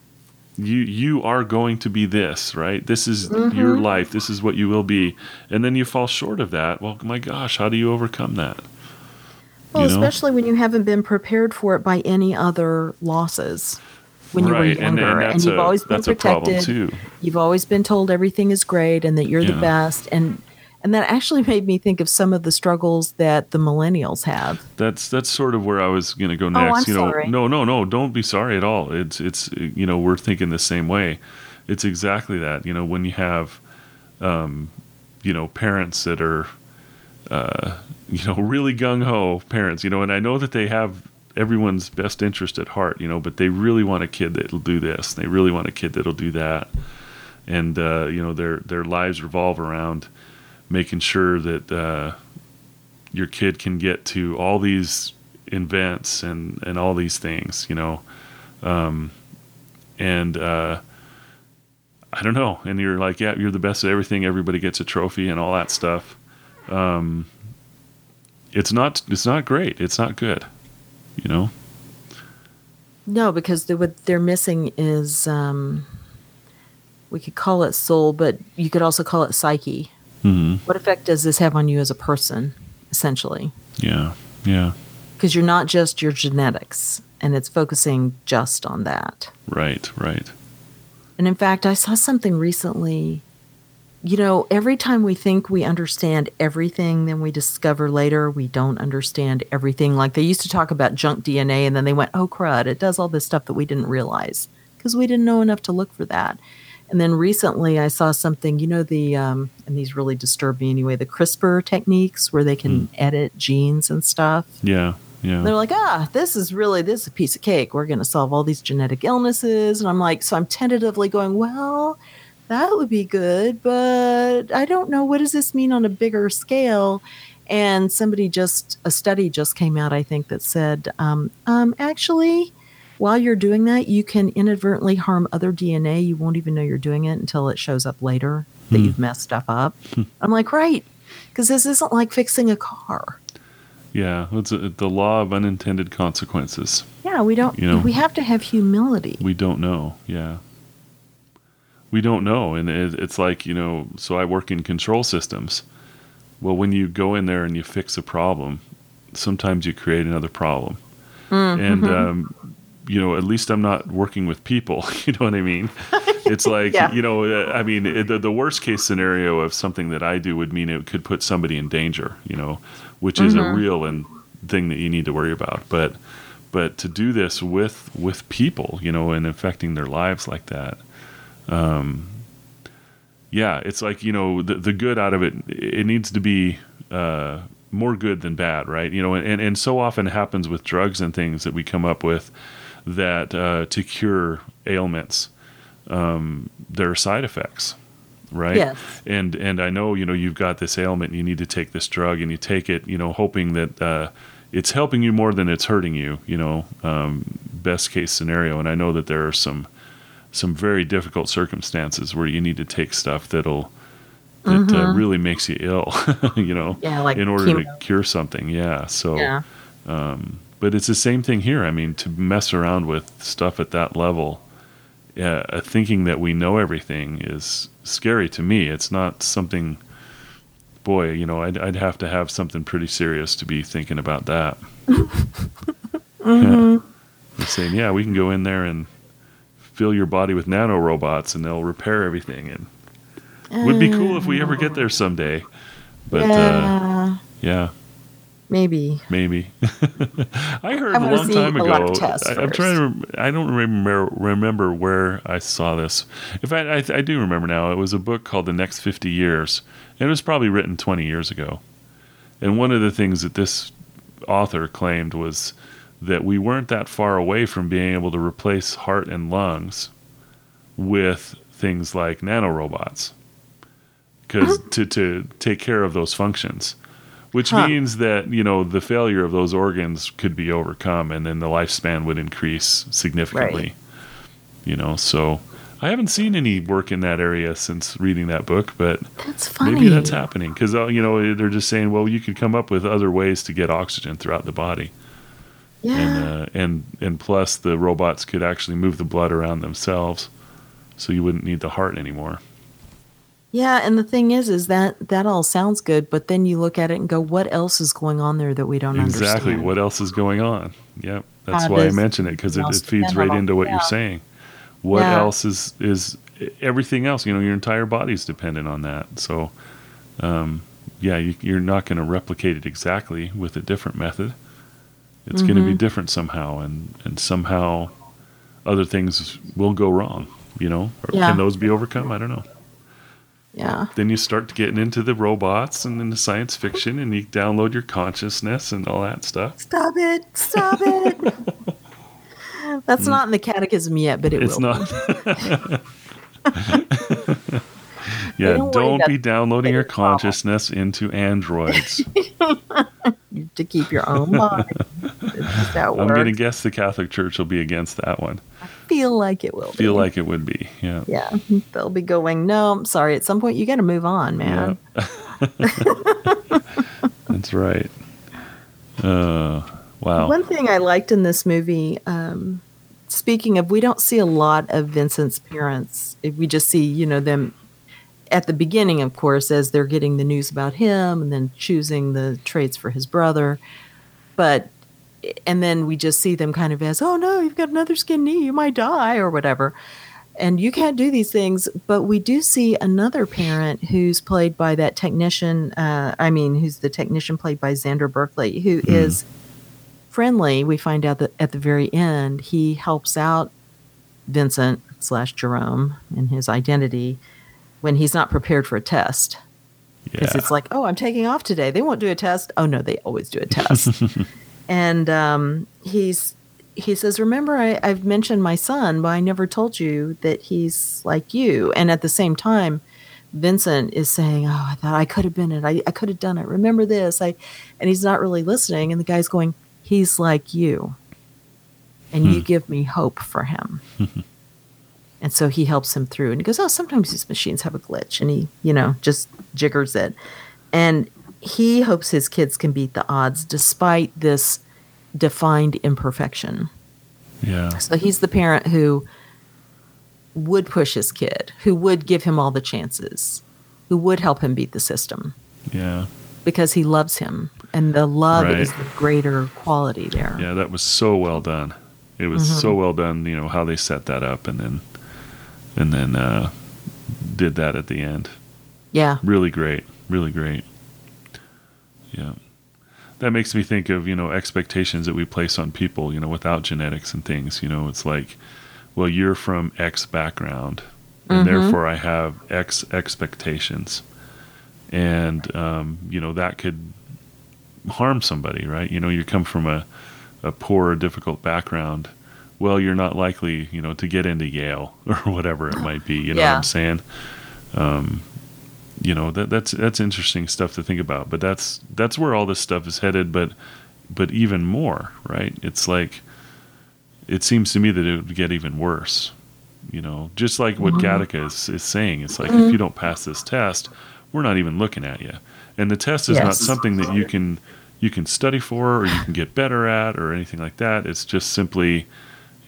you you are going to be this, right? This is your mm-hmm. life. This is what you will be. And then you fall short of that. Well, my gosh, how do you overcome that? Well, You know? especially when you haven't been prepared for it by any other losses when you were Right, and- and younger, and, you've a- always been that's a problem, protected. too. You've always been told everything is great and that you're the best, and and that actually [LAUGHS] made me think of some of the struggles that the millennials have. That's that's sort of where I was going to go Oh, next. I'm you know, sorry. no, no, no, don't be sorry at all. It's it's you know we're thinking the same way. It's exactly that. You know, when you have, um, you know, parents that are, uh, [LAUGHS] you know, really gung ho parents. You know, and I know that they have everyone's best interest at heart. You know, but they really want a kid that'll do this. They really want a kid that'll do that. And uh, you know, their their lives revolve around making sure that. Uh, your kid can get to all these events and and all these things you know um and uh i don't know and you're like yeah you're the best at everything everybody gets a trophy and all that stuff um it's not it's not great it's not good you know No, because the, what they're missing is um, we could call it soul, but you could also call it psyche. hmm What effect does this have on you as a person, essentially? yeah yeah Because you're not just your genetics, and it's focusing just on that. right right And in fact, I saw something recently. You know, every time we think we understand everything, then we discover later we don't understand everything. Like they used to talk about junk DNA, and then they went, oh, crud, it does all this stuff that we didn't realize because we didn't know enough to look for that. And then recently I saw something, you know, the, um, and these really disturb me anyway, the CRISPR techniques where they can mm. edit genes and stuff. Yeah. Yeah. They're like, ah, this is really this is a piece of cake. We're going to solve all these genetic illnesses, and I'm like, so I'm tentatively going, well, that would be good, but I don't know what does this mean on a bigger scale. And somebody just a study just came out, I think, that said, um, um, actually, while you're doing that, you can inadvertently harm other DNA. You won't even know you're doing it until it shows up later that hmm. you've messed stuff up. Hmm. I'm like, right, because this isn't like fixing a car. Yeah, it's a, the law of unintended consequences. Yeah, we don't. You know, we have to have humility. We don't know. Yeah, we don't know, and it, it's like you know. So I work in control systems. Well, when you go in there and you fix a problem, sometimes you create another problem, mm-hmm. and um, you know, at least I'm not working with people. [LAUGHS] You know what I mean? It's [LAUGHS] like, yeah. you know, I mean, the, the worst case scenario of something that I do would mean it could put somebody in danger, you know, which is mm-hmm. a real and thing that you need to worry about. But, but to do this with, with people, you know, and affecting their lives like that, um, yeah, it's like, you know, the, the good out of it, it needs to be, uh, more good than bad, right? You know, and, and so often happens with drugs and things that we come up with that uh, to cure ailments, um, there are side effects, right? Yes. And and I know you know you've got this ailment, and you need to take this drug, and you take it, you know, hoping that uh, it's helping you more than it's hurting you. You know, um, best case scenario. And I know that there are some some very difficult circumstances where you need to take stuff that'll that uh, mm-hmm. uh, really makes you ill, [LAUGHS] you know, yeah, like in order chemo. to cure something. Yeah. So, yeah. Um, but it's the same thing here. I mean, to mess around with stuff at that level, uh, thinking that we know everything is scary to me. It's not something, boy, you know, I'd, I'd have to have something pretty serious to be thinking about that. [LAUGHS] mm-hmm. yeah. saying, yeah, we can go in there and fill your body with nanorobots and they'll repair everything. And would be cool if we ever get there someday. But uh, yeah. Uh, yeah. Maybe. Maybe. [LAUGHS] I heard a long time ago. I, am trying to. I don't remember remember where I saw this. In fact, I, I do remember now. It was a book called The Next 50 Years, and it was probably written 20 years ago. And one of the things that this author claimed was that we weren't that far away from being able to replace heart and lungs with things like nanorobots because uh-huh. to to take care of those functions which huh. means that you know the failure of those organs could be overcome and then the lifespan would increase significantly right. you know so i haven't seen any work in that area since reading that book but that's maybe that's happening because uh, you know they're just saying well you could come up with other ways to get oxygen throughout the body yeah. and uh, and and plus the robots could actually move the blood around themselves so you wouldn't need the heart anymore yeah, and the thing is, is that that all sounds good, but then you look at it and go, "What else is going on there that we don't exactly. understand?" Exactly. What else is going on? Yep. That's How why I mention it because it, it, feeds right into what yeah. you're saying. What yeah. else is is everything else? You know, your entire body's dependent on that. So, um, yeah, you, are not going to replicate it exactly with a different method. It's mm-hmm. going to be different somehow, and and somehow other things will go wrong. You know, yeah. can those be overcome? I don't know. Yeah. Then you start getting into the robots and into science fiction, and you download your consciousness and all that stuff. Stop it! Stop it! [LAUGHS] That's not in the catechism yet, but it it's will. not. [LAUGHS] yeah, don't, don't be downloading your consciousness into androids. [LAUGHS] to keep your own mind. I'm going to guess the Catholic Church will be against that one I feel like it will feel be. like it would be yeah yeah they'll be going no i'm sorry at some point you got to move on man yeah. [LAUGHS] that's right uh wow one thing i liked in this movie um speaking of we don't see a lot of vincent's parents we just see you know them at the beginning of course as they're getting the news about him and then choosing the traits for his brother but and then we just see them kind of as, oh no, you've got another skin knee, you might die or whatever. and you can't do these things. But we do see another parent who's played by that technician. Uh, I mean, who's the technician played by Xander Berkeley, who Hmm. is friendly. We find out that at the very end, he helps out Vincent slash Jerome in his identity when he's not prepared for a test because Yeah. it's like, oh, I'm taking off today. They won't do a test. Oh no, they always do a test. [LAUGHS] and um, he's he says, remember, I, I've mentioned my son, but I never told you that he's like you. And at the same time, Vincent is saying, oh, I thought I could have been it. I, I could have done it. Remember this. I and he's not really listening. And the guy's going, he's like you, and you give me hope for him. [LAUGHS] And so he helps him through and he goes, Oh, sometimes these machines have a glitch. And he, you know, just jiggers it. And he hopes his kids can beat the odds despite this defined imperfection. yeah. So he's the parent who would push his kid, who would give him all the chances, who would help him beat the system Yeah. because he loves him. And the love Right. is the greater quality there. Yeah, that was so well done. It was Mm-hmm. so well done, you know, how they set that up and then and then uh did that at the end. Yeah. Really great. Really great. Yeah. That makes me think of, you know, expectations that we place on people, you know, without genetics and things. You know, it's like, well, you're from X background, and therefore I have X expectations. And, um, you know, that could harm somebody, right? You know, you come from a, a poor difficult background. Well, you're not likely, you know, to get into Yale [LAUGHS] or whatever it might be. You know what I'm saying? Um, you know that that's that's interesting stuff to think about. But that's that's where all this stuff is headed. But but even more, right? It's like it seems to me that it would get even worse. You know, just like what Gattaca is, is saying. It's like if you don't pass this test, we're not even looking at you. And the test is not something that you can you can study for or you can get better at or anything like that. It's just simply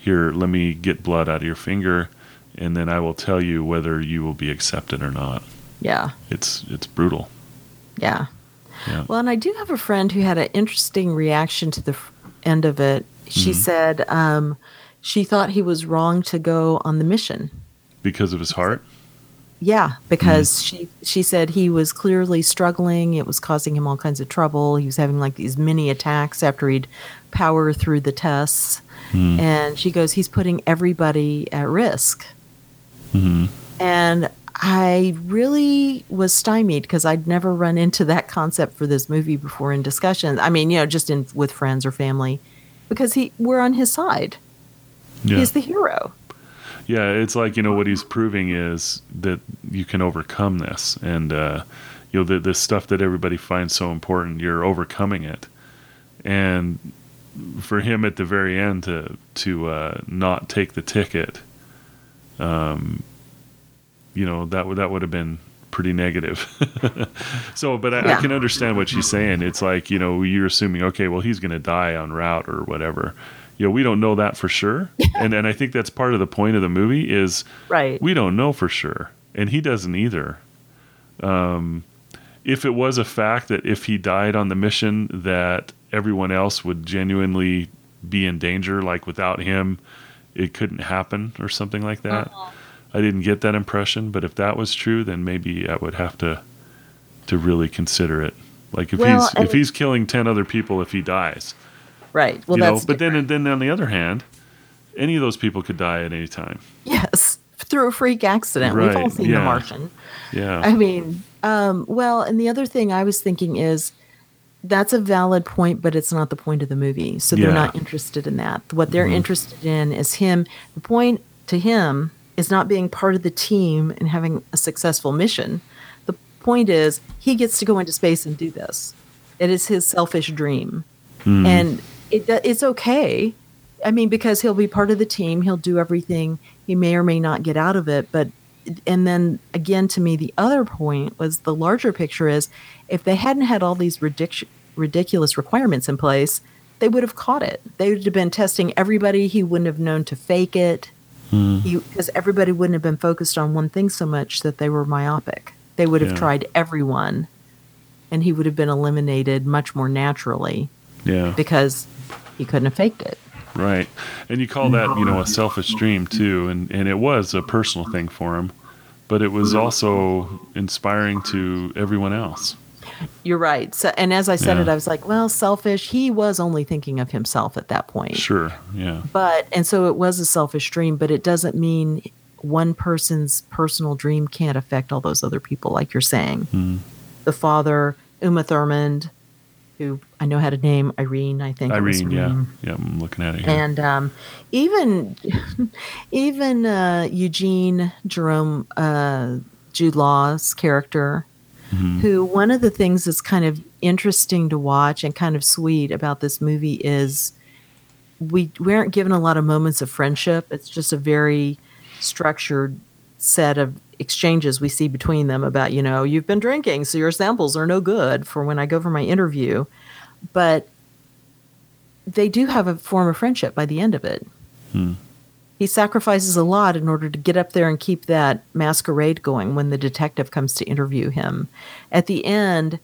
here, let me get blood out of your finger and then I will tell you whether you will be accepted or not. Yeah. It's it's brutal. Yeah. Yeah. Well, and I do have a friend who had an interesting reaction to the end of it. She Mm-hmm. said um, she thought he was wrong to go on the mission. Because of his heart? Yeah, because Mm-hmm. she she said he was clearly struggling. It was causing him all kinds of trouble. He was having like these mini attacks after he'd power through the tests. Mm-hmm. And she goes, he's putting everybody at risk. hmm And I really was stymied because I'd never run into that concept for this movie before in discussions. I mean, you know, just in with friends or family, because he we're on his side. Yeah. He's the hero. Yeah, it's like you know what he's proving is that you can overcome this, and uh, you know the the stuff that everybody finds so important, you're overcoming it, and for him at the very end to to uh, not take the ticket, um, you know that would that would have been pretty negative. [LAUGHS] so, but I, I can understand what she's saying. It's like you know you're assuming okay, well he's going to die en route or whatever. You know, we don't know that for sure, [LAUGHS] and and I think that's part of the point of the movie is Right. we don't know for sure, and he doesn't either. Um, if it was a fact that if he died on the mission, that everyone else would genuinely be in danger, like without him, it couldn't happen or something like that. Uh-huh. I didn't get that impression, but if that was true, then maybe I would have to to really consider it. Like if Well, he's if he's killing ten other people if he dies, right. Well, you know. that's But then then on the other hand, any of those people could die at any time. yes, through a freak accident. We've all Right, seen yeah. The Martian. Yeah. I mean, um, well, and the other thing I was thinking is that's a valid point, but it's not the point of the movie. So they're Yeah. not interested in that. What they're Mhm. interested in is him. The point to him is not being part of the team and having a successful mission. The point is he gets to go into space and do this. It is his selfish dream. Mm. And it, it's okay. I mean, because he'll be part of the team, he'll do everything. He may or may not get out of it, but and then again, to me, the other point was the larger picture is if they hadn't had all these ridic- ridiculous requirements in place, they would have caught it. They would have been testing everybody. He wouldn't have known to fake it Mm. because everybody wouldn't have been focused on one thing so much that they were myopic. They would have Yeah. tried everyone, and he would have been eliminated much more naturally yeah. because he couldn't have faked it. Right. And you call that, you know, a selfish dream too, and and it was a personal thing for him, but it was also inspiring to everyone else. You're right. So, and as I said Yeah. it, I was like, well, selfish. He was only thinking of himself at that point. Sure. Yeah. But, and so it was a selfish dream, but it doesn't mean one person's personal dream can't affect all those other people, like you're saying. Hmm. The father, Uma Thurman, who I know had a name, Irene, I think. Irene, yeah. Yeah, I'm looking at it here. And um, even [LAUGHS] even uh, Eugene Jerome uh, Jude Law's character, Mm-hmm. who one of the things that's kind of interesting to watch and kind of sweet about this movie is we we aren't given a lot of moments of friendship. It's just a very structured set of exchanges we see between them about you know you've been drinking so your samples are no good for when I go for my interview, but they do have a form of friendship by the end of it. Hmm. He sacrifices a lot in order to get up there and keep that masquerade going when the detective comes to interview him. At the end,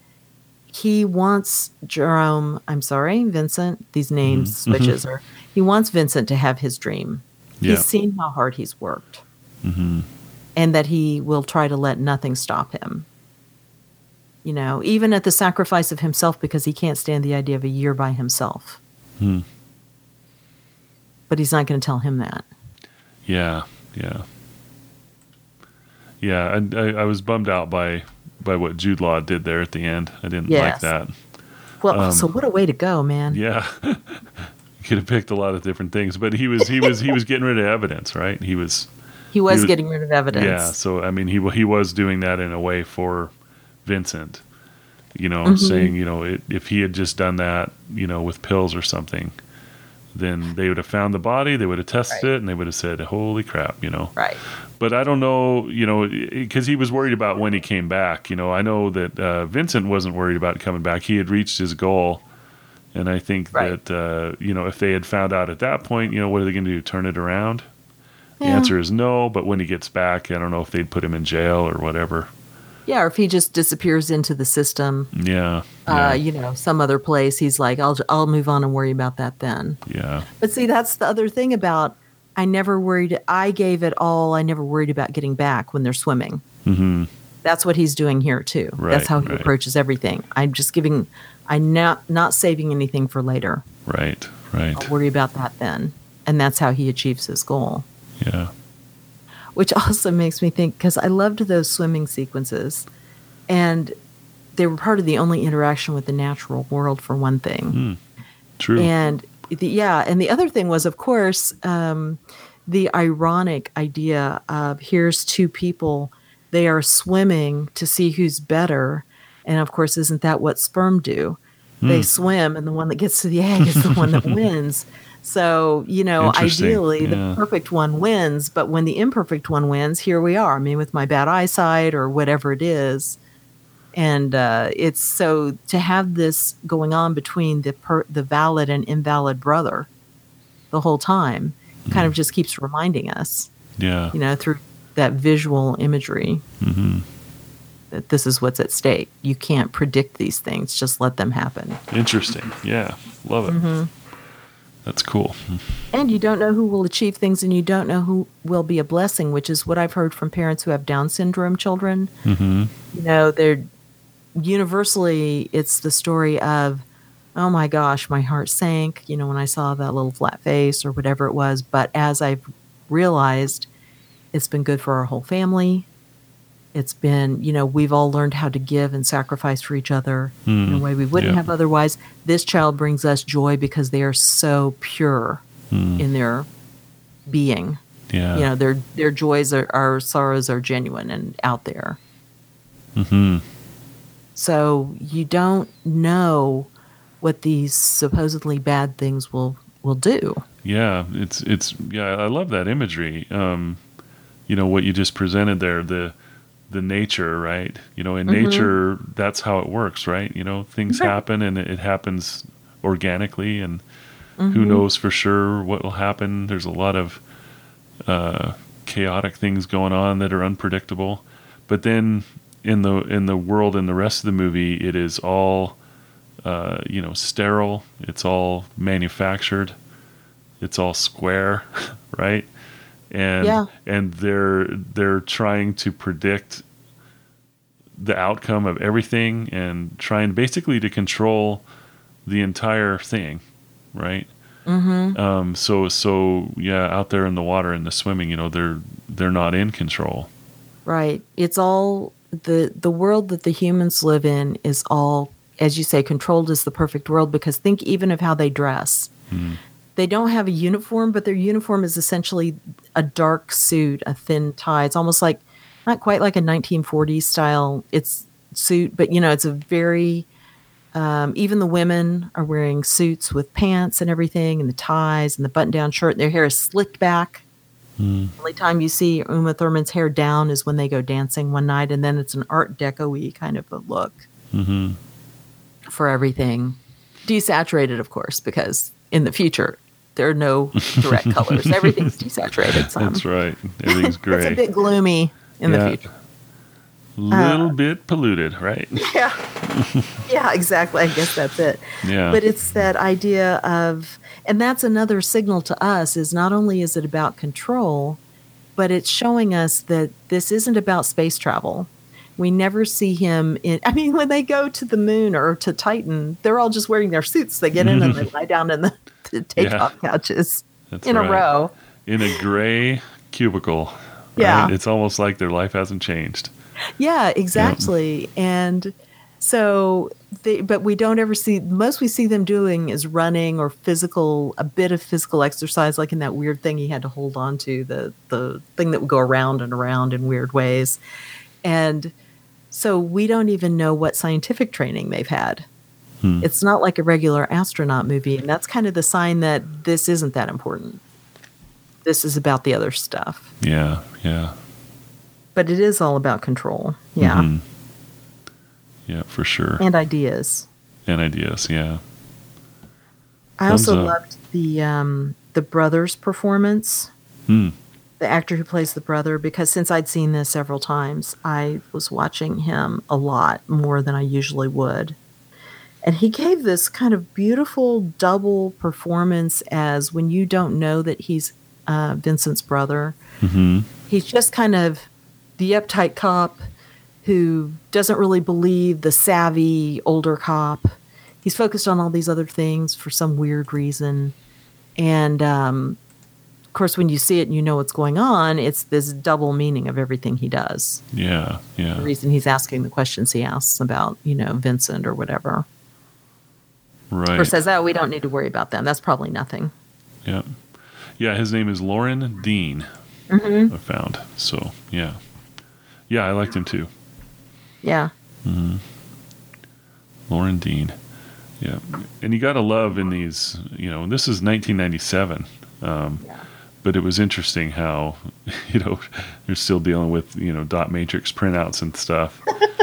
he wants Jerome, I'm sorry, Vincent, these mm-hmm. names switches are, he wants Vincent to have his dream. Yeah. He's seen how hard he's worked mm-hmm. And that he will try to let nothing stop him. You know, even at the sacrifice of himself because he can't stand the idea of a year by himself. But he's not going to tell him that. Yeah, yeah, yeah. I, I, I was bummed out by by what Jude Law did there at the end. I didn't like that. Well, so what a way to go, man. Um, Yeah, [LAUGHS] you could have picked a lot of different things, but he was he was he was getting rid of evidence, right? He was He was was- getting rid of evidence. yeah. So I mean, he he was doing that in a way for Vincent. You know, Mm-hmm. saying you know it, if he had just done that, you know, with pills or something, then they would have found the body, they would have tested Right. it, and they would have said, "Holy crap!" You know. Right. but I don't know, you know, because he was worried about when he came back. You know, I know that uh, Vincent wasn't worried about coming back. He had reached his goal, and I think Right. that uh, you know, if they had found out at that point, you know, what are they going to do? Turn it around? The Yeah. answer is no. But when he gets back, I don't know if they'd put him in jail or whatever. Yeah, or if he just disappears into the system, Yeah, uh, yeah, you know, some other place, he's like, I'll I'll move on and worry about that then. yeah, But see, that's the other thing about I never worried. I gave it all. I never worried about getting back when they're swimming. hmm That's what he's doing here too. Right, that's how he right. approaches everything. I'm just giving. I'm not not saving anything for later. right, right, I'll worry about that then, and that's how he achieves his goal. Yeah, which also [LAUGHS] makes me think because I loved those swimming sequences, and they were part of the only interaction with the natural world for one thing. true. And the, yeah, and the other thing was, of course, um, the ironic idea of here's two people, they are swimming to see who's better, and of course, isn't that what sperm do? They swim, and the one that gets to the egg is the one that [LAUGHS] wins. So, you know, ideally, yeah. the perfect one wins, but when the imperfect one wins, here we are. I mean, with my bad eyesight or whatever it is. And uh, it's so to have this going on between the per, the valid and invalid brother the whole time kind of just keeps reminding us, yeah, you know, through that visual imagery hmm that this is what's at stake. You can't predict these things; just let them happen. interesting. Yeah, love it. Mm-hmm. That's cool. And you don't know who will achieve things, and you don't know who will be a blessing, which is what I've heard from parents who have Down syndrome children. hmm You know, they're universally, it's the story of, oh my gosh, my heart sank, you know, when I saw that little flat face or whatever it was. But as I've realized, it's been good for our whole family. It's been, you know, we've all learned how to give and sacrifice for each other in a way we wouldn't yeah. have otherwise. This child brings us joy because they are so pure in their being. Yeah. You know, their their joys are, our sorrows are genuine and out there. hmm So you don't know what these supposedly bad things will will do. Yeah, it's it's yeah, I love that imagery. Um, you know what you just presented there, the the nature, right? You know, in nature, that's how it works, right? You know, things Right. happen and it, it happens organically, and who knows for sure what will happen. There's a lot of uh, chaotic things going on that are unpredictable, but then in the in the world in the rest of the movie, it is all uh, you know sterile. It's all manufactured it's all square, [LAUGHS] right? And Yeah. and they're they're trying to predict the outcome of everything and trying basically to control the entire thing, right? Mm-hmm. Um, so so yeah, out there in the water in the swimming, you know, they're they're not in control. Right. It's all the the world that the humans live in is all, as you say, controlled is the perfect world because think even of how they dress. They don't have a uniform, but their uniform is essentially a dark suit, a thin tie. It's almost like not quite like a 1940s style it's suit, but you know, it's a very um, even the women are wearing suits with pants and everything, and the ties and the button-down shirt. Their hair is slicked back. The only time you see Uma Thurman's hair down is when they go dancing one night, and then it's an Art Deco-y kind of a look Mm-hmm. for everything. Desaturated, of course, because in the future there are no direct [LAUGHS] colors. Everything's desaturated. Some. That's right. Everything's gray. [LAUGHS] It's a bit gloomy in Yeah. the future. A little uh, bit polluted, right? [LAUGHS] Yeah. yeah, exactly. I guess that's it. Yeah. But it's that idea of and that's another signal to us is not only is it about control, but it's showing us that this isn't about space travel. We never see him in I mean when they go to the moon or to Titan, they're all just wearing their suits. They get in and they lie down in the, the takeoff couches That's in right. a row. in a gray cubicle. Yeah. right? It's almost like their life hasn't changed. Yeah, exactly. And so, they, but we don't ever see, most we see them doing is running or physical, a bit of physical exercise, like in that weird thing he had to hold on to, the, the thing that would go around and around in weird ways. And so we don't even know what scientific training they've had. Hmm. It's not like a regular astronaut movie. And that's kind of the sign that this isn't that important. This is about the other stuff. Yeah, yeah, But it is all about control. Yeah. Mhm. yeah, for sure. And ideas. And ideas, yeah. I Thumbs also up. loved the um, the brother's performance, Hmm. the actor who plays the brother, because since I'd seen this several times, I was watching him a lot more than I usually would. And he gave this kind of beautiful double performance as when you don't know that he's uh, Vincent's brother. hmm He's just kind of the uptight cop who doesn't really believe the savvy older cop. He's focused on all these other things for some weird reason. And um, of course, when you see it and you know what's going on, it's this double meaning of everything he does. Yeah, yeah. The reason he's asking the questions he asks about, you know, Vincent or whatever. Or Right. says, oh, we don't need to worry about them. That's probably nothing. Yeah. Yeah, his name is Loren Dean. Mm-hmm. I found. So, yeah. Yeah, I liked him too. Yeah. Hmm. Loren Dean. Yeah. And you got to love in these, you know, this is 1997. Um, Yeah. but it was interesting how, [LAUGHS] you know, they're still dealing with, you know, dot matrix printouts and stuff. [LAUGHS]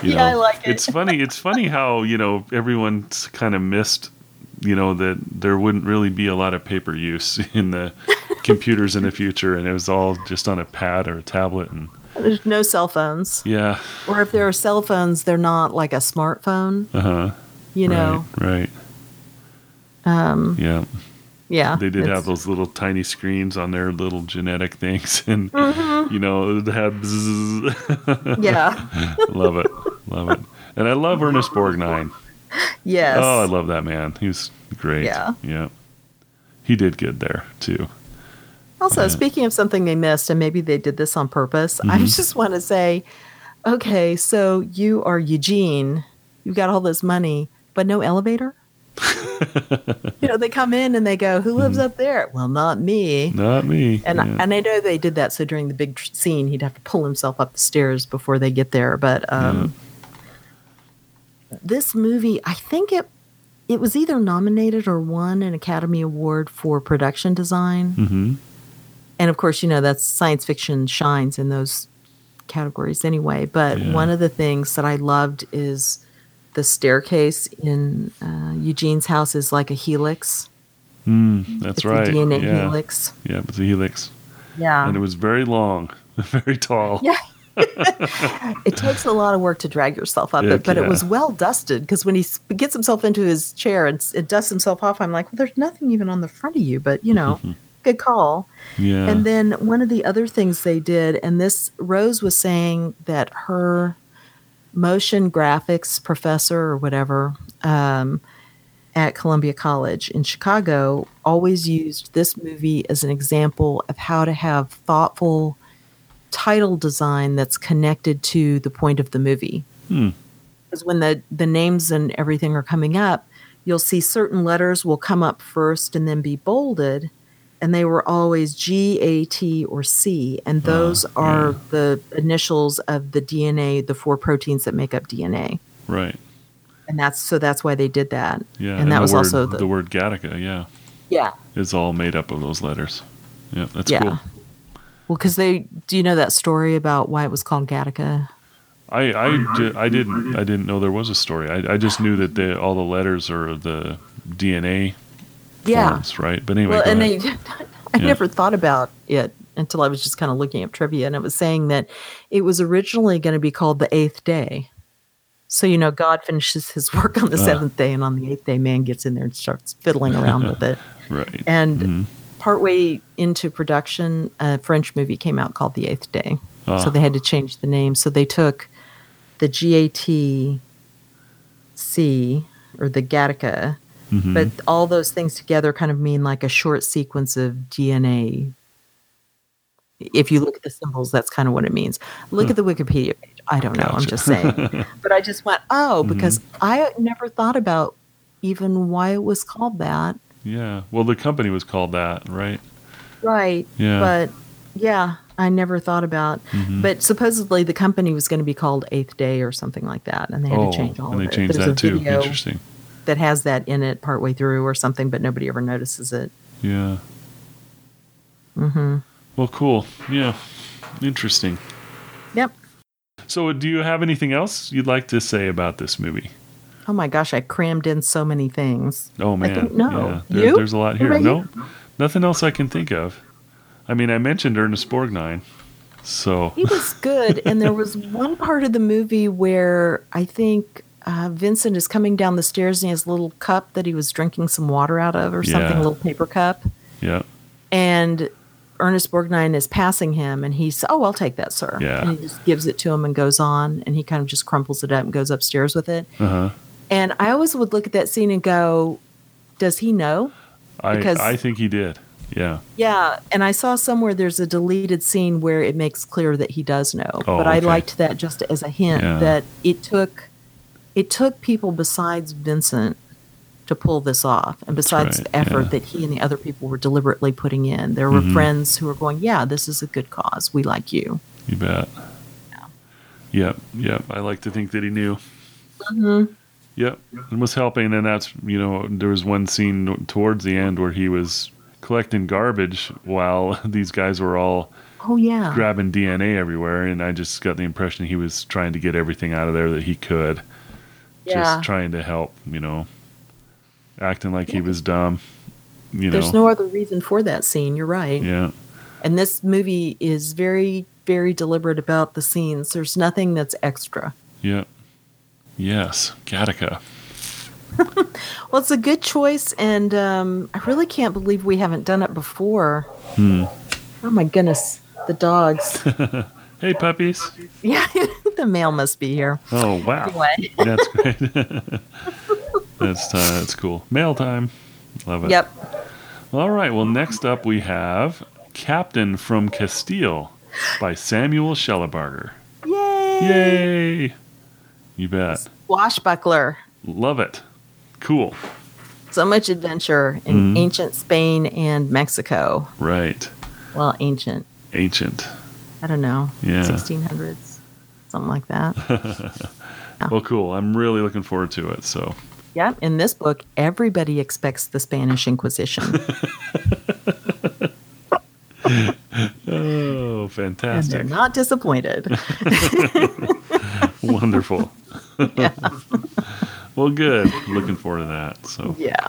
[LAUGHS] You Yeah, I like it. It's funny. It's funny how, you know, everyone's kind of missed, you know, that there wouldn't really be a lot of paper use [LAUGHS] in the computers in the future. And it was all just on a pad or a tablet. And There's no cell phones. yeah. Or if there are cell phones, they're not like a smartphone, Uh huh. you know? Right. right. Um, Yeah. Yeah. They did have those little tiny screens on their little genetic things, [LAUGHS] and Mm-hmm. you know it had. bzzz. Yeah. [LAUGHS] love it, love it, and I love Ernest Borgnine. Yes. Oh, I love that man. He was great. Yeah. yeah. He did good there too. Also, Yeah. speaking of something they missed, and maybe they did this on purpose, I Mhm. just want to say, okay, so you are Eugene, you've got all this money, but no elevator. You know, they come in and they go, "Who lives up there?" Well, not me. Not me. And yeah. and I know they did that, so during the big tr- scene, he'd have to pull himself up the stairs before they get there. But um, this movie, I think it it was either nominated or won an Academy Award for production design. Mhm. And of course, you know that's science fiction shines in those categories anyway. But Yeah. one of the things that I loved is the staircase in uh, Eugene's house is like a helix. Mm, that's it's right. a DNA yeah. helix. Yeah, it was a helix, Yeah. and it was very long, [LAUGHS] very tall. Yeah. [LAUGHS] it takes a lot of work to drag yourself up, Heck but, but it was well dusted because when he gets himself into his chair and it dusts himself off, I'm like, well, there's nothing even on the front of you, but you know, [LAUGHS] good call. Yeah. And then one of the other things they did, and this Rose was saying that her motion graphics professor or whatever um, at Columbia College in Chicago always used this movie as an example of how to have thoughtful title design that's connected to the point of the movie. Hmm. Because when the, the names and everything are coming up, you'll see certain letters will come up first and then be bolded and they were always G, A, T, or C, and ah, those are yeah. the initials of the DNA, the four proteins that make up DNA, right. and that's so that's why they did that. Yeah. and that was word, also the, the word Gattaca. Yeah, yeah, is all made up of those letters. Yeah, that's yeah. cool. Well, because they do you know that story about why it was called Gattaca? I I, di- I didn't I didn't know there was a story. I, I just knew that the, all the letters are the DNA Yeah. forms, right? But anyway, Well, and they, [LAUGHS] I Yeah. never thought about it until I was just kind of looking up trivia, and it was saying that it was originally going to be called the eighth day. So you know, God finishes His [LAUGHS] work on the Ah. seventh day, and on the eighth day, man gets in there and starts fiddling around with it. [LAUGHS] right. And Mhm. partway into production, a French movie came out called The Eighth Day. Ah. So they had to change the name. So they took the GATC or the Gattaca, Mhm. but all those things together kind of mean like a short sequence of DNA. If you look at the symbols, that's kind of what it means. Look at the Wikipedia page. I don't know. I'm just saying. [LAUGHS] but I just went, oh, because Mm-hmm. I never thought about even why it was called that. yeah. Well, the company was called that, right? Right. Yeah. But yeah, I never thought about. Mhm. But supposedly the company was going to be called Eighth Day or something like that, and they had oh, to change all and they changed that too. video Interesting. That has that in it partway through or something, but nobody ever notices it. Yeah. Mm-hmm. Well, cool. Yeah. Interesting. Yep. So, do you have anything else you'd like to say about this movie? Oh my gosh, I crammed in so many things. Oh man, think- no. yeah, there- You? there's a lot here. No, you? nothing else I can think of. I mean, I mentioned Ernest Borgnine, so He was good, and there was [LAUGHS] one part of the movie where I think uh, Vincent is coming down the stairs and he has a little cup that he was drinking some water out of or something, Yeah. a little paper cup. yeah, and Ernest Borgnine is passing him, and he's, "Oh, I'll take that, sir." Yeah. And he just gives it to him and goes on, and he kind of just crumples it up and goes upstairs with it. uh huh. And I always would look at that scene and go, "Does he know?" Because- I think he did. Yeah, Yeah. And I saw somewhere there's a deleted scene where it makes clear that he does know. Oh, but I liked that just as a hint Yeah. that it took it took people besides Vincent to pull this off and besides right, the effort yeah. that he and the other people were deliberately putting in there were Mhm. friends who were going yeah this is a good cause we like you you bet. Yeah. Yep, yep. I like to think that he knew. mm-hmm. Yep, and was helping. And that's you know there was one scene towards the end where he was collecting garbage while [LAUGHS] these guys were all oh yeah grabbing DNA everywhere, and I just got the impression he was trying to get everything out of there that he could. Yeah Just trying to help, you know, acting like he was dumb. You there's know, no other reason for that scene you're right yeah, and this movie is very very deliberate about the scenes there's nothing that's extra yeah, yes, Gattaca. [LAUGHS] Well, it's a good choice, and um, I really can't believe we haven't done it before. Hmm. Oh my goodness, the dogs! [LAUGHS] Hey, puppies. [LAUGHS] yeah, the mail must be here. Oh wow, Anyway, [LAUGHS] that's great. [LAUGHS] that's uh, that's cool. Mail time. Love it. yep. All right. Well, next up we have Captain from Castile by Samuel Shellabarger. Yay! Yay! You bet. Swashbuckler. Love it. Cool. So much adventure in Mhm. ancient Spain and Mexico. Right. Well, ancient. Ancient. I don't know. Yeah. 1600s, something like that. [LAUGHS] Well, cool. I'm really looking forward to it. So, yeah. In this book, everybody expects the Spanish Inquisition, [LAUGHS] oh, and they're not disappointed. [LAUGHS] Wonderful. yeah. Well, good. Looking forward to that. So, Yeah.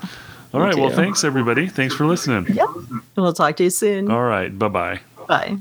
all right. Well, thanks, everybody. Thanks for listening. Yep. We'll talk to you soon. All right. Bye bye. Bye.